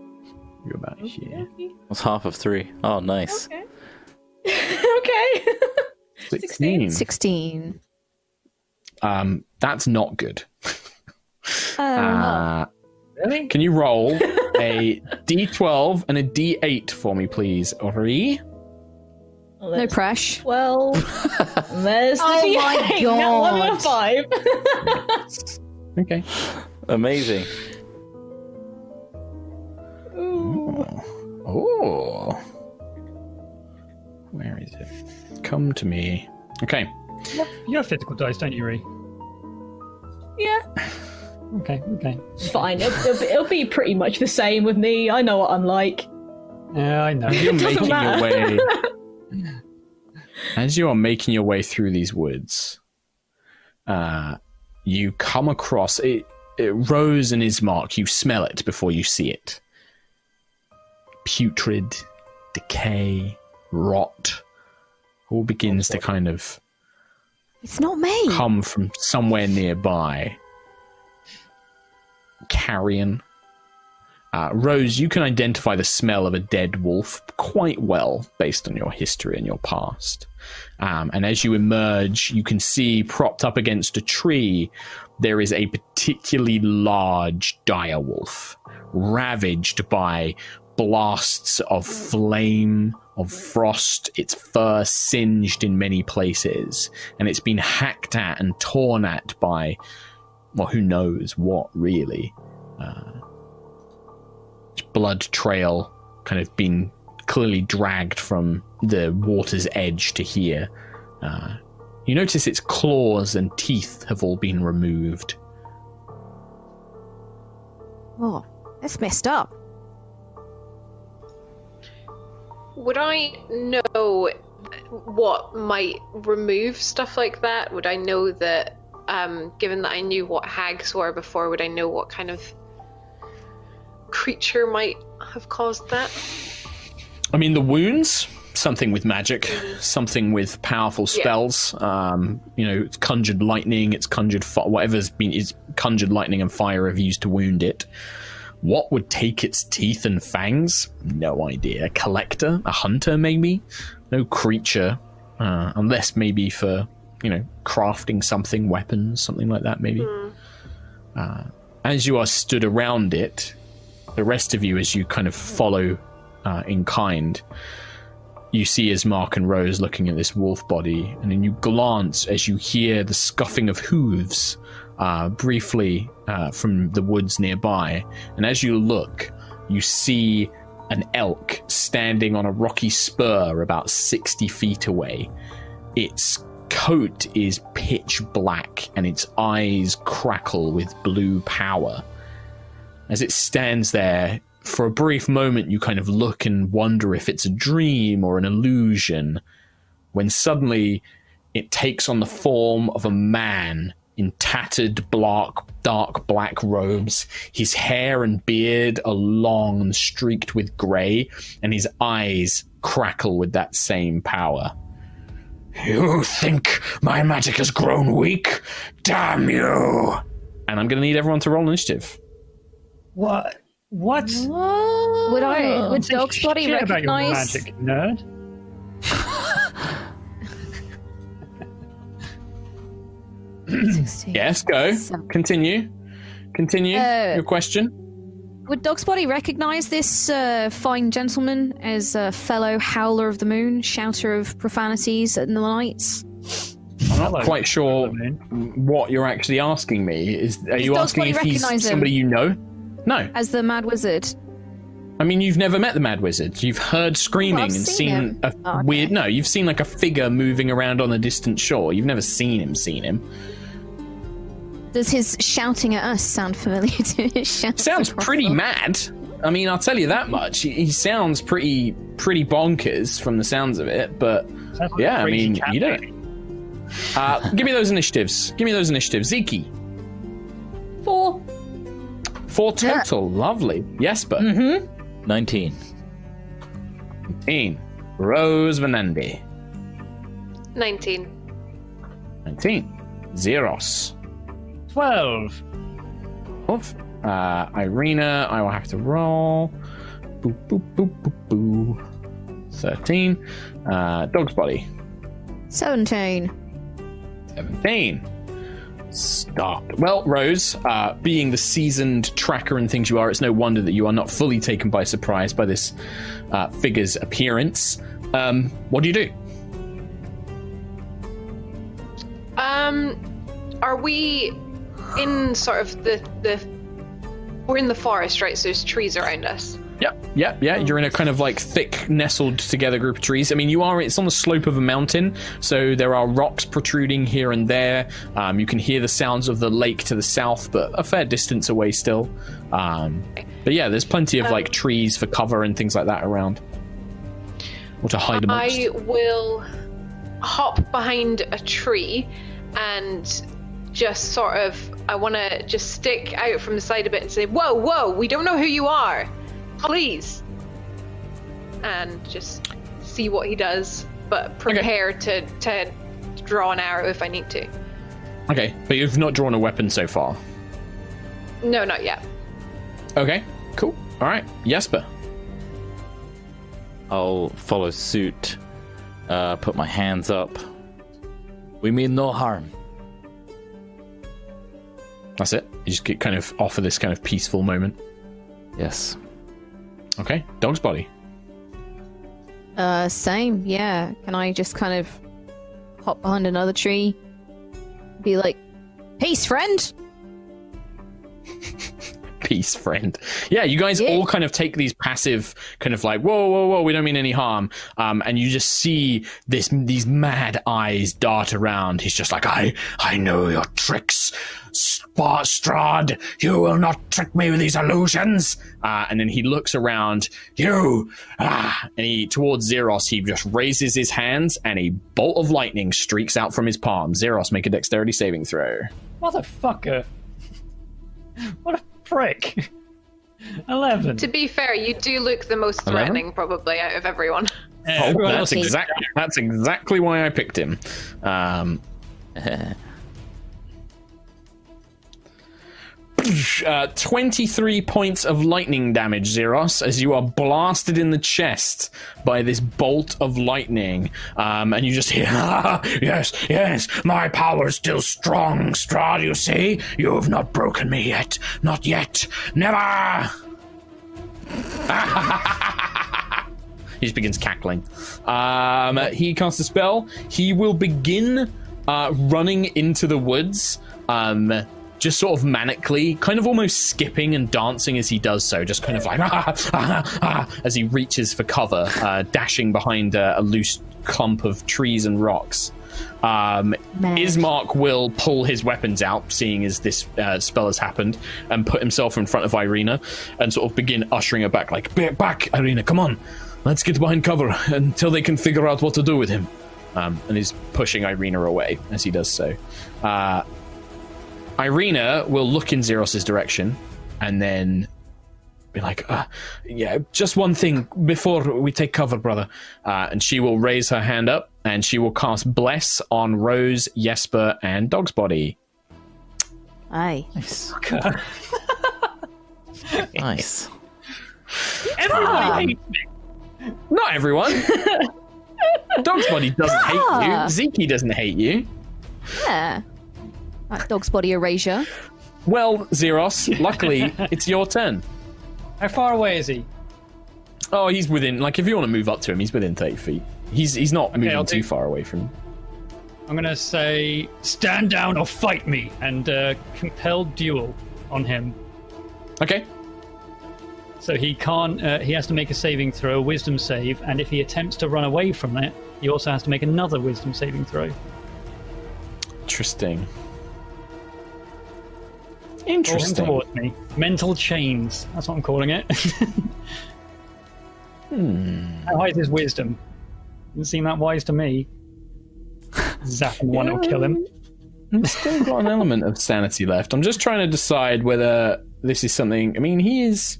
[laughs] You're about here. That's half of three. Oh, nice. Okay. [laughs] okay. 16. 16. Um, that's not good. Oh, Uh, Really? can you roll a d12 and a d8 for me, please, Ori? no press. Twelve. And [laughs] There's the Oh my [laughs] D8. That one and a God. five. Okay. Amazing. Ooh. Oh. Where is it? Come to me. Okay. You have physical dice, don't you, Ree? yeah. Okay, okay. It's fine. It'll, it'll, be, it'll be pretty much the same with me. I know what I'm like. Yeah, I know. You're [laughs] Doesn't making your way. As you are making your way through these woods, uh, you come across it, it. Rose and Ismark, you smell it before you see it. Putrid, decay, rot, all begins to kind of It's not me. come from somewhere nearby. Carrion. Uh, Rose, you can identify the smell of a dead wolf quite well based on your history and your past. Um, and as you emerge, you can see propped up against a tree, there is a particularly large dire wolf, ravaged by blasts of flame, of frost, its fur singed in many places, and it's been hacked at and torn at by, well, who knows what really. Uh, blood trail kind of been clearly dragged from the water's edge to here. Uh, you notice its claws and teeth have all been removed. Oh, that's messed up. Would I know what might remove stuff like that? Would I know that, um, given that I knew what hags were before, would I know what kind of creature might have caused that? I mean, the wounds, something with magic, something with powerful Yeah. spells. Um, you know, it's conjured lightning, it's conjured fi- whatever's been is conjured lightning and fire have used to wound it. What would take its teeth and fangs? No idea. A collector, a hunter, maybe. No creature, uh, unless maybe for you know crafting something, weapons, something like that. Maybe. Uh, as you are stood around it, the rest of you, as you kind of follow uh, in kind, you see Ismark and Rose looking at this wolf body, and then you glance as you hear the scuffing of hooves uh, briefly uh, from the woods nearby. And as you look, you see an elk standing on a rocky spur about 60 feet away. Its coat is pitch black and its eyes crackle with blue power. As it stands there, for a brief moment, you kind of look and wonder if it's a dream or an illusion, when suddenly it takes on the form of a man in tattered black dark black robes his hair and beard are long and streaked with grey and his eyes crackle with that same power you think my magic has grown weak damn you and i'm going to need everyone to roll initiative What? What? Would I? Would Dog's body shit about your recognize? magic, nerd? [laughs] yes go continue. Continue Uh, your question. Would Dog's body recognize this uh, fine gentleman as a fellow howler of the moon, shouter of profanities in the nights? i'm not Hello. quite sure what you're actually asking me. Is are you Does asking Bonnie if he's somebody you know? No. As the Mad Wizard. i mean you've never met the mad wizard. You've heard screaming I've and seen seen a Oh, okay. weird no you've seen like a figure moving around on a distant shore. You've never seen him seen him Does his shouting at us sound familiar to [laughs] his shouting? sounds pretty the- mad. I mean i'll tell you that much. He, he sounds pretty pretty bonkers from the sounds of it but like yeah I mean you don't. Uh, give me those initiatives. Give me those initiatives. Ziki Four. four total. Lovely. Jesper. 19. 19 rose vanandi 19. 19 zeros Twelve. Oof. Uh, Ireena, I will have to roll. Boop, boop, boop, boop, boo. 13. Uh, Dog's Body, 17. 17. Stop. Well, Rose, uh, being the seasoned tracker and things you are, it's no wonder that you are not fully taken by surprise by this uh, figure's appearance. Um, what do you do? Um, are we in sort of the the? We're in the forest, right? So there's trees around us. Yep, yep, yeah. You're in a kind of like thick, nestled together group of trees. I mean, you are. It's on the slope of a mountain, so there are rocks protruding here and there. Um, you can hear the sounds of the lake to the south, but a fair distance away still. Um, but yeah, there's plenty of like trees for cover and things like that around, or to hide amongst. I will hop behind a tree and just sort of I want to just stick out from the side a bit and say, "Whoa, whoa! We don't know who you are. Please." And just see what he does, but prepare to to draw an arrow if I need to. Okay, but you've not drawn a weapon so far. No, not yet. Okay, cool. All right, Jesper. I'll follow suit, uh, put my hands up. We mean no harm. That's it. You just get kind of offer this kind of peaceful moment. Yes. Okay, Dog's Body. Uh, same, yeah. Can I just kind of hop behind another tree? Be like, peace, friend! [laughs] peace, friend. Yeah, you guys Yeah. all kind of take these passive, kind of like, whoa, whoa, whoa, we don't mean any harm. Um, and you just see this, these mad eyes dart around. He's just like, I, I know your tricks, Spot Strahd. You will not trick me with these illusions. Uh, and then he looks around, you, ah, and he towards Zeros. He just raises his hands, and a bolt of lightning streaks out from his palm. Zeros, make a dexterity saving throw. Motherfucker. [laughs] What a prick. Eleven. To be fair, you do look the most Eleven? threatening, probably out of everyone. Oh, everyone that's exactly that's exactly why I picked him. Um, [laughs] uh, Twenty-three points of lightning damage, Zeros, as you are blasted in the chest by this bolt of lightning, um, and you just hear, "Ah, "Yes, yes, my power is still strong, Strahd. You see, you have not broken me yet, not yet, never." [laughs] He just begins cackling. Um, he casts a spell. He will begin uh, running into the woods. Um, just sort of manically, kind of almost skipping and dancing as he does so, just kind of like [laughs] ah, ah, ah, as he reaches for cover, uh, dashing behind a, a loose clump of trees and rocks. Um, Ismark will pull his weapons out, seeing as this uh, spell has happened, and put himself in front of Ireena and sort of begin ushering her back, like, "Back, back, Ireena, come on, let's get behind cover until they can figure out what to do with him. Um, and he's pushing Ireena away as he does so. Uh, Ireena will look in Xeros's direction and then be like, uh, "Yeah, just one thing before we take cover, brother." Uh, and she will raise her hand up and she will cast Bless on Rose, Jesper, and Dog's Body. Aye. Nice. [laughs] nice. Everybody hates me. Not everyone. [laughs] Dog's Body doesn't hate you. Yeah. Zeke doesn't hate you. Yeah. Like dog's body erasure. Well, Xeros, luckily [laughs] it's your turn. How far away is he? Oh, he's within. Like, if you want to move up to him, he's within thirty feet. He's he's not moving I'll too do- far away from. you. I'm gonna say, stand down or fight me, and uh, compel duel on him. Okay. So he can't. Uh, he has to make a saving throw, a wisdom save, and if he attempts to run away from it, he also has to make another wisdom saving throw. Interesting. Pull him Interesting. towards me. Mental chains. That's what I'm calling it. [laughs] Hmm. How high is his wisdom? Doesn't seem that wise to me. Zap and one will kill him. He's still got an element of sanity left. I'm just trying to decide whether this is something. I mean, he is.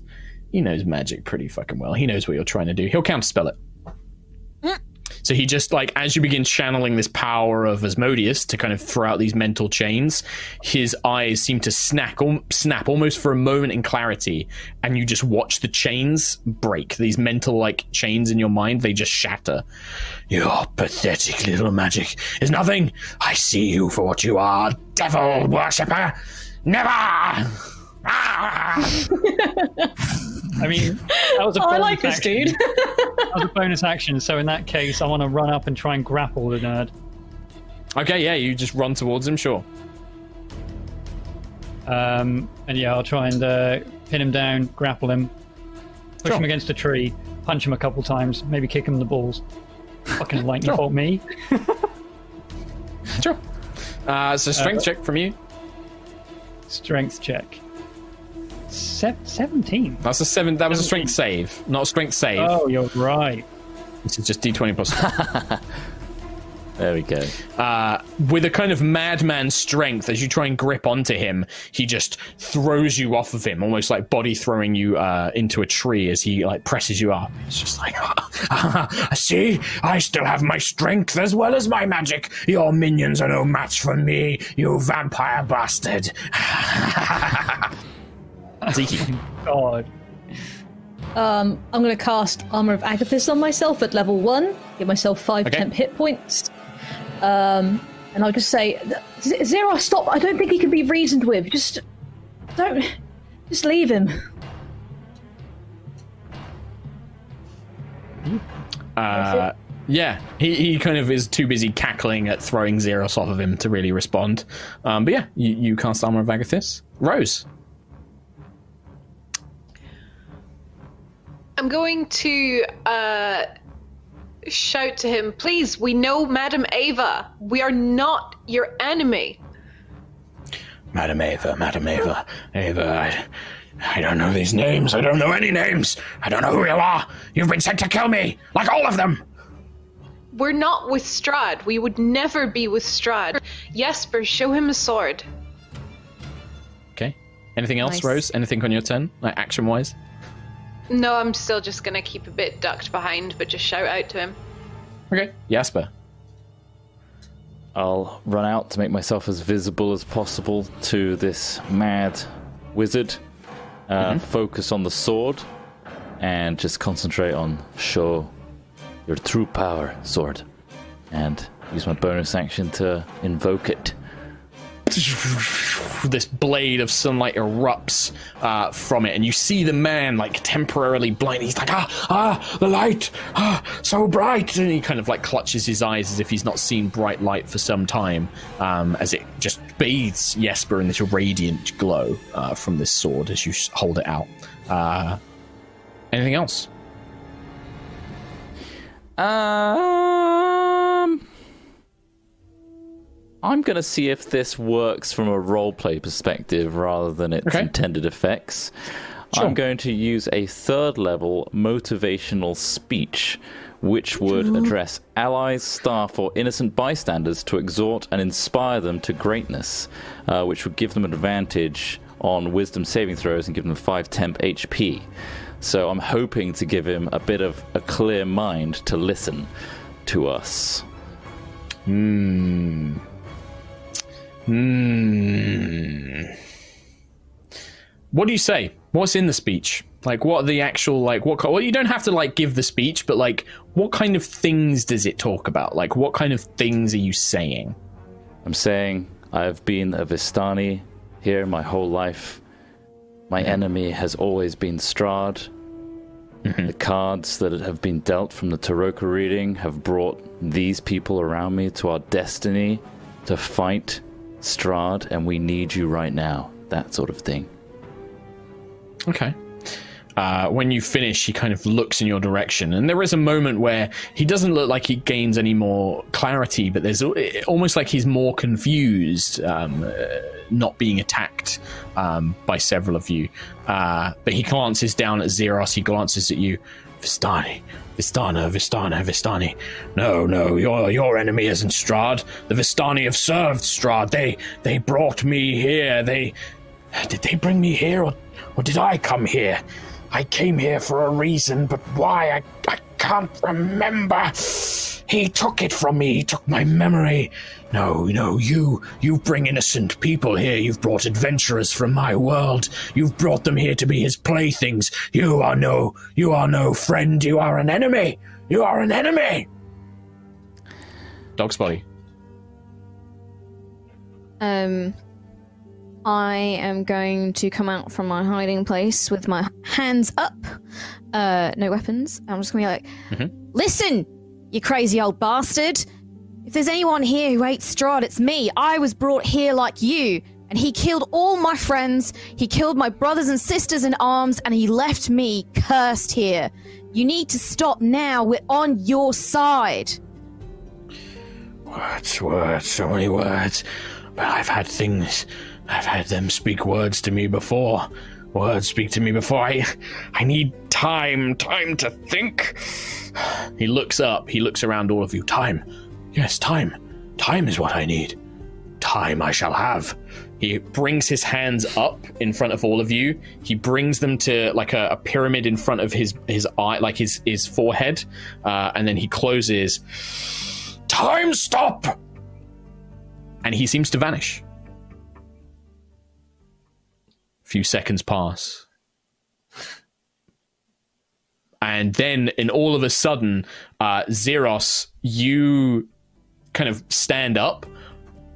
He knows magic pretty fucking well. He knows what you're trying to do. He'll counterspell it. So he just like as you begin channeling this power of Asmodeus to kind of throw out these mental chains, his eyes seem to snap, al- snap almost for a moment in clarity, and you just watch the chains break. These mental like chains in your mind, they just shatter. Your pathetic little magic is nothing. I see you for what you are, devil worshipper. Never. Ah! [laughs] I mean, that was a Oh, I like this action. dude. That was a bonus action. So in that case, I want to run up and try and grapple the nerd. okay, yeah, you just run towards him. Sure. Um, and yeah, I'll try and uh, pin him down, grapple him, push Sure. him against a tree, punch him a couple times, maybe kick him in the balls. Fucking lightning Sure. bolt me. [laughs] Sure. Uh, so strength check from you. Strength check. Se- 17. That's a seven. That was a strength save, not a strength save. Oh, you're right. This is just d20 plus. [laughs] There we go. uh, with a kind of madman strength, as you try and grip onto him, he just throws you off of him, almost like body throwing you uh, into a tree as he like presses you up. It's just like, [laughs] see, I still have my strength as well as my magic. Your minions are no match for me, you vampire bastard. [laughs] Zeke. [laughs] God. Um, I'm going to cast Armor of Agathys on myself at level one, give myself five Okay. temp hit points. Um, and I'll just say, Z- Zero, stop! I don't think he can be reasoned with. Just don't. Just leave him. Uh, yeah, he, he kind of is too busy cackling at throwing Xeros off of him to really respond. Um, but yeah, you, you cast Armor of Agathys. Rose. I'm going to uh, shout to him, please, we know Madame Eva. We are not your enemy. Madame Eva, Madame Eva, Eva, I, I don't know these names. I don't know any names. I don't know who you are. You've been sent to kill me, like all of them. We're not with Strahd. We would never be with Strahd. Jesper, show him a sword. Okay. Anything else, Nice. Rose? Anything on your turn, like action wise? No, I'm still just gonna keep a bit ducked behind, but just shout out to him. Okay. Jasper. I'll run out to make myself as visible as possible to this mad wizard. Uh, Focus on the sword and just concentrate on show your true power, sword. And use my bonus action to invoke it. [laughs] this blade of sunlight erupts uh, from it, and you see the man like temporarily blind. He's like, ah, ah, the light, ah, so bright, and he kind of like clutches his eyes as if he's not seen bright light for some time, um, as it just bathes Jesper in this radiant glow uh, from this sword as you hold it out. Uh, anything else? Um, I'm going to see if this works from a roleplay perspective rather than its Okay. intended effects. Sure. I'm going to use a third level motivational speech, which would address allies, staff, or innocent bystanders to exhort and inspire them to greatness, uh, which would give them an advantage on wisdom saving throws and give them 5 temp HP. So I'm hoping to give him a bit of a clear mind to listen to us. Hmm. Hmm. What do you say? What's in the speech? Like, what are the actual like? What? Well, you don't have to like give the speech, but like, what kind of things does it talk about? Like, what kind of things are you saying? I'm saying I have been a Vistani here my whole life. My enemy has always been Strahd. The cards that have been dealt from the Tarokka reading have brought these people around me to our destiny to fight Strahd, and we need you right now. That sort of thing. Okay. Uh, when you finish, he kind of looks in your direction, and there is a moment where he doesn't look like he gains any more clarity, but there's almost like he's more confused, um, uh, not being attacked um, by several of you. Uh, but he glances down at Xeros, he glances at you. Vistani, Vistana, Vistana, Vistani. No, no, your your enemy isn't Strahd. The Vistani have served Strahd. They they brought me here. They did they bring me here, or, or did I come here? I came here for a reason, but why? I, I can't remember. He took it from me. He took my memory. No, no, you, you bring innocent people here. You've brought adventurers from my world. You've brought them here to be his playthings. You are no, you are no friend. You are an enemy. You are an enemy. Dog's body. Um, I am going to come out from my hiding place with my hands up, uh, no weapons. I'm just gonna be like, "Listen, you crazy old bastard! If there's anyone here who hates Strahd, it's me. I was brought here like you, and he killed all my friends. He killed my brothers and sisters in arms, and he left me cursed here. You need to stop now. We're on your side." Words, words, so many words. But I've had things. I've had them speak words to me before. Words speak to me before. I, I need time, time to think. He looks up. He looks around all of you. Time. Yes, time. Time is what I need. Time I shall have. He brings his hands up in front of all of you. He brings them to like a, a pyramid in front of his his eye, like his his forehead, uh, and then he closes. Time stop! And he seems to vanish. Few seconds pass. And then, in all of a sudden, uh, Xeros, you kind of stand up.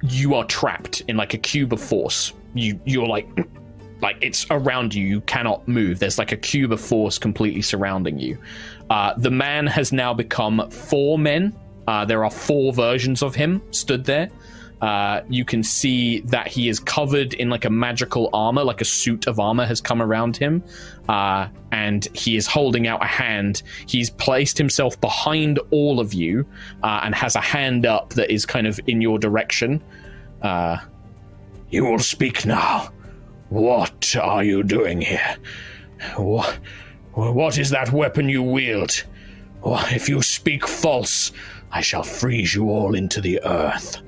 You are trapped in like a cube of force. You you're like [clears throat] like it's around you. You cannot move. There's like a cube of force completely surrounding you. Uh, the man has now become four men. Uh, there are four versions of him stood there. Uh, you can see that he is covered in like a magical armor, like a suit of armor has come around him, uh, and he is holding out a hand. He's placed himself behind all of you uh, and has a hand up that is kind of in your direction. Uh, you will speak now. What are you doing here? What, what is that weapon you wield? If you speak false, I shall freeze you all into the earth.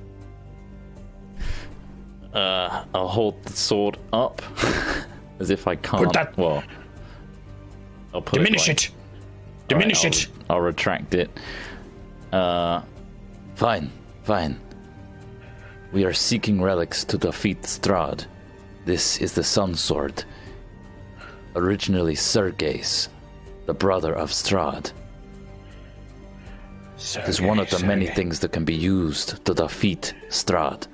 Uh, I'll hold the sword up [laughs] as if I can't. Put that- Well, I'll put Diminish it. it. Diminish Alright, it. I'll, I'll retract it. Uh, Fine, fine. We are seeking relics to defeat Strahd. This is the Sun Sword. Originally Sergei's, the brother of Strahd. It is one of the many things that can be used to defeat Strahd.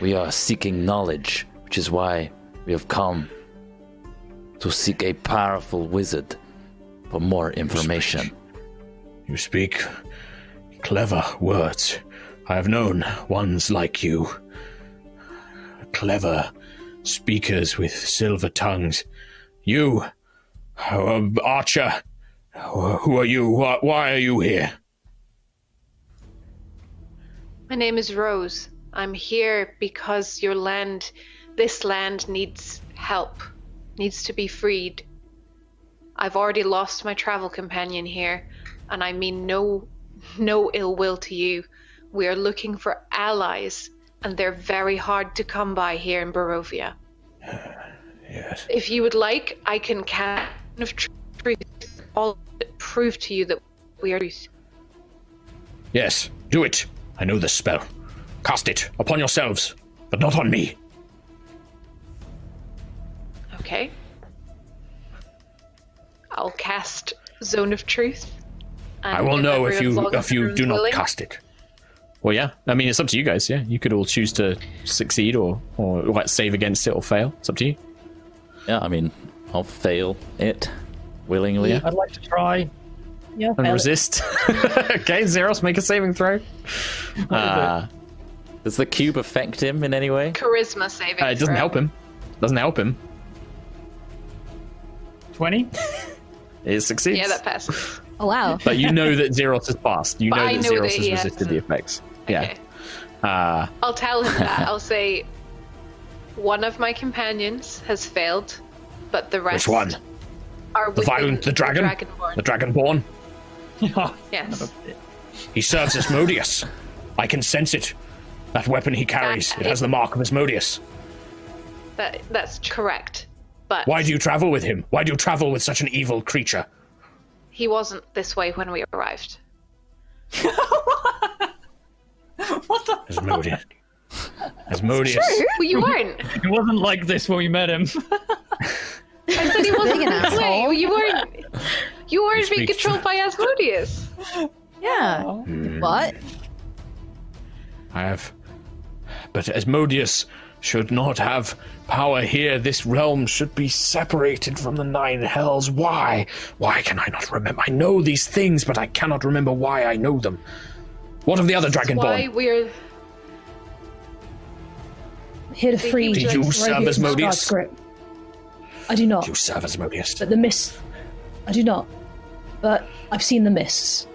We are seeking knowledge, which is why we have come to seek a powerful wizard for more information. You speak clever words. I have known ones like you. Clever speakers with silver tongues. You, uh, Archer, who are you? Why, why are you here? My name is Rose. I'm here because your land, this land, needs help, needs to be freed. I've already lost my travel companion here, and I mean no, no ill will to you. We are looking for allies, and they're very hard to come by here in Barovia. [sighs] Yes. If you would like, I can kind of truth all prove to you that we are. Yes, do it. I know the spell. Cast it upon yourselves, but not on me. Okay. I'll cast Zone of Truth. I will know if you if you do not willing- cast it. Well, yeah. I mean, it's up to you guys. Yeah, you could all choose to succeed or or like, save against it or fail. It's up to you. Yeah, I mean, I'll fail it willingly. I'd like to try. Yeah, And resist. [laughs] okay, Zeros, make a saving throw. Uh, Does the cube affect him in any way? Charisma saving. uh, it doesn't throw. help him. Doesn't help him. 20? [laughs] It succeeds. Yeah, that passes. Oh wow. [laughs] But you know that Zeros has passed. You But know I that know Zeros that has resisted the hasn't. effects. Yeah. Uh, I'll tell him that. [laughs] I'll say one of my companions has failed, but the rest Which one? are The within violent, the dragon? dragonborn. The Dragonborn? yes. He serves Asmodeus. I can sense it. That weapon he carries, it has the mark of Asmodeus. That that's correct. But Why do you travel with him? Why do you travel with such an evil creature? he wasn't this way when we arrived. [laughs] What the? Asmodeus. Asmodeus. Well, you weren't. It wasn't like this when we met him. I said he [laughs] wasn't Being an this way. asshole. You weren't. You weren't being speaks controlled by Asmodeus. Yeah. Hmm. What? I have. But Asmodeus should not have power here. This realm should be separated from the nine hells. Why? Why can I not remember? I know these things, but I cannot remember why I know them. What of the other Why Dragonborn? we're Here to free Did you Rohit serve from Asmodeus? I do not. You serve Asmodeus. But the mists. I do not. But I've seen the mists.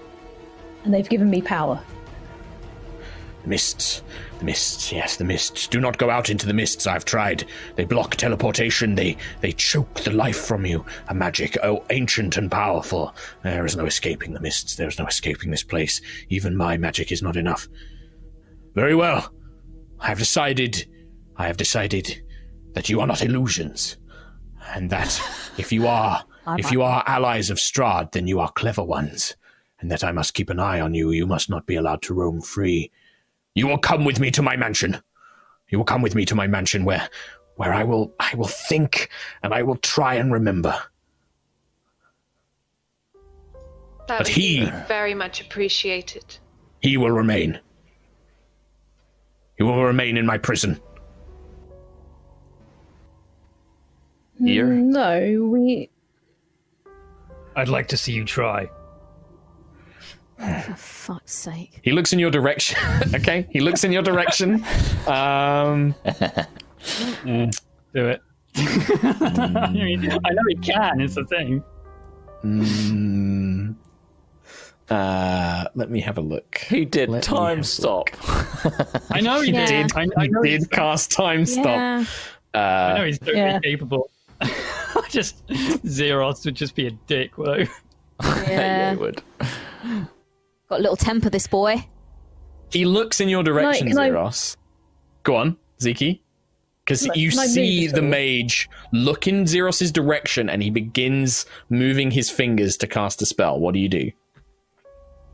And they've given me power. Mists. The mists, yes, the mists. Do not go out into the mists. I've tried. They block teleportation. They they choke the life from you. A magic, oh, ancient and powerful. There is no escaping the mists. There is no escaping this place. Even my magic is not enough. Very well. I have decided. I have decided that you are not illusions, and that [laughs] if you are, if you are allies of Strahd, then you are clever ones, and that I must keep an eye on you. You must not be allowed to roam free. You will come with me to my mansion. You will come with me to my mansion where where I will I will think and I will try and remember. that But would he- be very much appreciated. It. He will remain. He will remain in my prison. Here? No, we. I'd like to see you try. For fuck's sake. he looks in your direction. [laughs] okay, he looks in your direction. Um, Do it. I, [laughs] mean, I know he can, it's the thing. mm, uh, let me have a look. He did Let me time have a stop. [laughs] I know he Yeah. did. I, I He know he's, did cast time stop. Yeah. I Uh, know he's totally Yeah. capable. just Zeros would just be a dick, though. yeah, Yeah. he would. Got a little temper, this boy. he looks in your direction, can I- Zeros. Go on, Ziki. Because Can you can I move see the all? mage look in Zeros's direction and he begins moving his fingers to cast a spell. What do you do?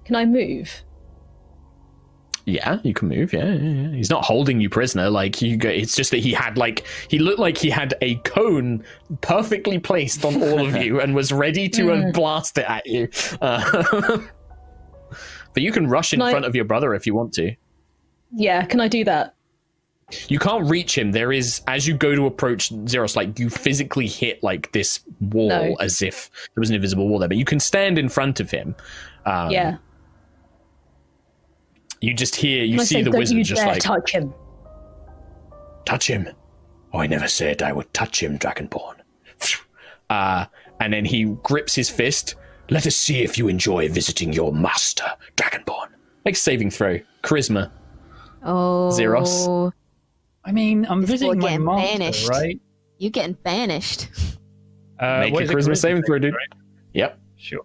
Can I move? Yeah, you can move. Yeah, yeah, yeah. He's not holding you prisoner. Like you go. It's just that he had like he looked like he had a cone perfectly placed on all of [laughs] you and was ready to uh, blast it at you. Uh, [laughs] but you can rush in Can I- front of your brother if you want to. Yeah, can I do that? You can't reach him. There is, as you go to approach Zeros, like you physically hit like this wall No. as if there was an invisible wall there, but you can stand in front of him. Um, yeah. You just hear, you I see say, the wizard just like, touch him. touch him. Oh, I never said I would touch him, Dragonborn. [laughs] Uh, and then he grips his fist. Let us see if you enjoy visiting your master, Dragonborn. Make a saving throw. Charisma. Oh, Zeros. I mean, I'm This boy visiting my getting master, banished. right? You're getting banished. [laughs] Uh, Make what a is it, charisma saving throw, dude. right? Yep. Sure.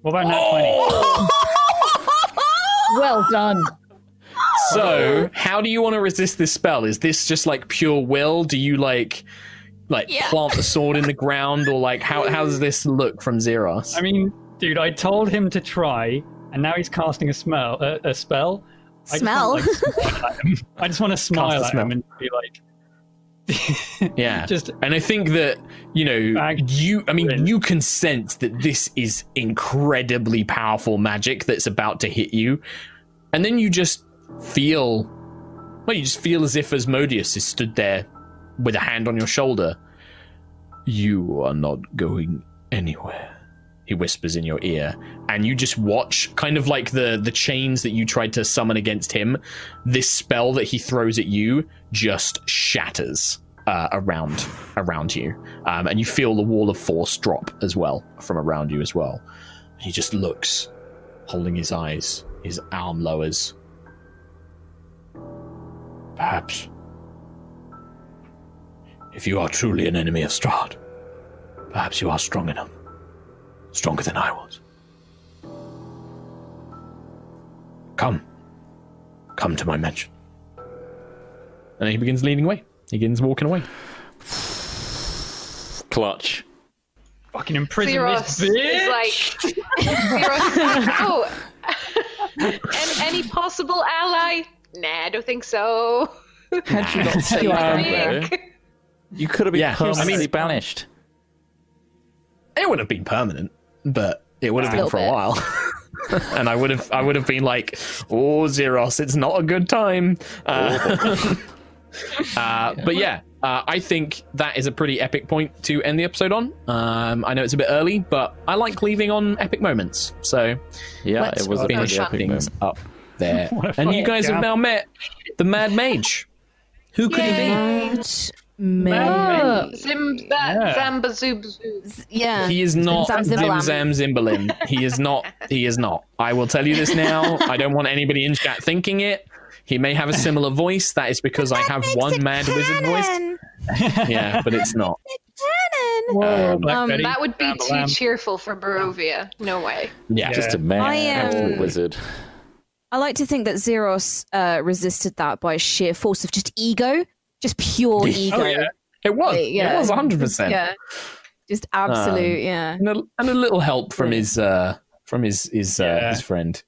What about nat 20? [laughs] Well done. So, how do you want to resist this spell? Is this just like pure will? Do you like like Yeah. plant the sword in the ground or like how how does this look from Zeros? I mean, dude, I told him to try, and now he's casting a smell, uh, a spell. I just Smell? wanna, like, smile at him. I just want [laughs] to smile at him and be like, [laughs] yeah. just And I think that, you know, you I mean in. you can sense that this is incredibly powerful magic that's about to hit you. And then you just feel well, you just feel as if Asmodeus is stood there with a hand on your shoulder. You are not going anywhere. He whispers in your ear, and you just watch, kind of like the the chains that you tried to summon against him. This spell that he throws at you just shatters uh, around around you, um, and you feel the wall of force drop as well from around you as well. He just looks, holding his eyes. His arm lowers. Perhaps, if you are truly an enemy of Strahd, perhaps you are strong enough, stronger than I was. Come, come to my mansion. And he begins leading away. He begins walking away. Clutch. fucking imprison Zeros this bitch. is like, Zeros, oh, and any possible ally? Nah, I don't think so. Had you not [laughs] said that, though, Think. You could have been Yeah, I permanently mean- banished. It would have been permanent, but it would have been Little for a while. [laughs] and I would have I would have been like, "Oh, Zeros, it's not a good time." Uh, [laughs] uh, but yeah, uh, I think that is a pretty epic point to end the episode on. Um, I know it's a bit early, but I like leaving on epic moments. So Yeah, let's it was a finish pretty epic things moment. up there. [laughs] And you fucking guys have now met the Mad Mage. Who could it Right. Man. Zim, Yeah. Zamba Zoob Zoob. Yeah. He is not Zim Zim Zam Zam Zimbalim. He is not. He is not. I will tell you this now. I don't want anybody in chat thinking it. He may have a similar voice. That is because I have one mad wizard voice. Yeah, but it's not. Um, Um, That would be too lamb. cheerful for Barovia. No way. yeah. Just a man, I am- wizard. I like to think that Zeros uh, resisted that by sheer force of just ego, just pure ego. Oh, yeah. It was. Yeah. It was 100%. Yeah. Just absolute, Um, yeah. And, a, and a little help from his uh, from his his uh, Yeah. his friend.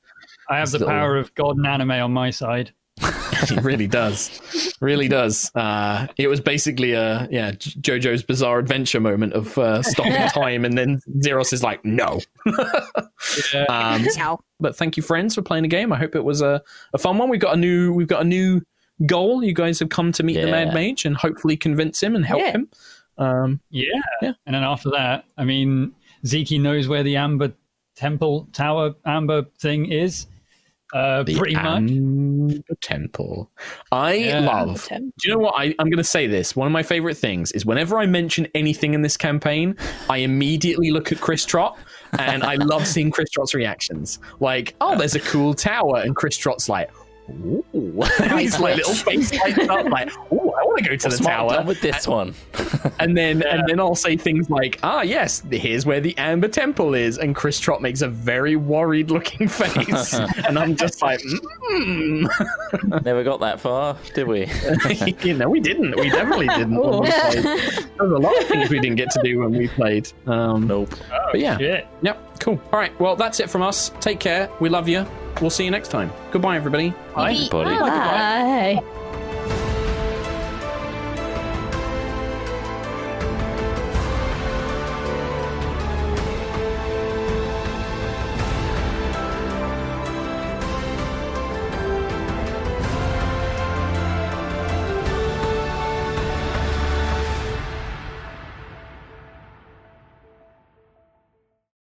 I have the Little- power of God and anime on my side. [laughs] he really does really does uh it was basically a yeah jojo's bizarre adventure moment of uh stopping [laughs] time and then zeros is like no [laughs] um but thank you friends for playing the game i hope it was a, a fun one we've got a new we've got a new goal you guys have come to meet the mad mage and hopefully convince him and help Yeah. him um Yeah. Yeah. And then after that, I mean, Zeke knows where the Amber Temple Tower Amber thing is. Uh, the pretty much. Amber temple i Yeah. love do you know what I, i'm going to say this one of my favorite things is whenever i mention anything in this campaign i immediately look at chris trott and i love seeing chris trott's reactions like oh there's a cool tower and chris trott's like Ooh. [laughs] and his like, little face lights up like oh i want to go to What's the tower done with this one? [laughs] and then and then I'll say things like, "Ah, yes, here's where the Amber Temple is," and Chris Trott makes a very worried looking [laughs] face, and I'm just like, mm. Never got that far, did we? you know, we didn't. We definitely didn't. when we. There's a lot of things we didn't get to do when we played. Um, nope. but yeah, Shit. yep, cool. All right, well, that's it from us. Take care. We love you. We'll see you next time. Goodbye, everybody. Bye. Buddy. Bye.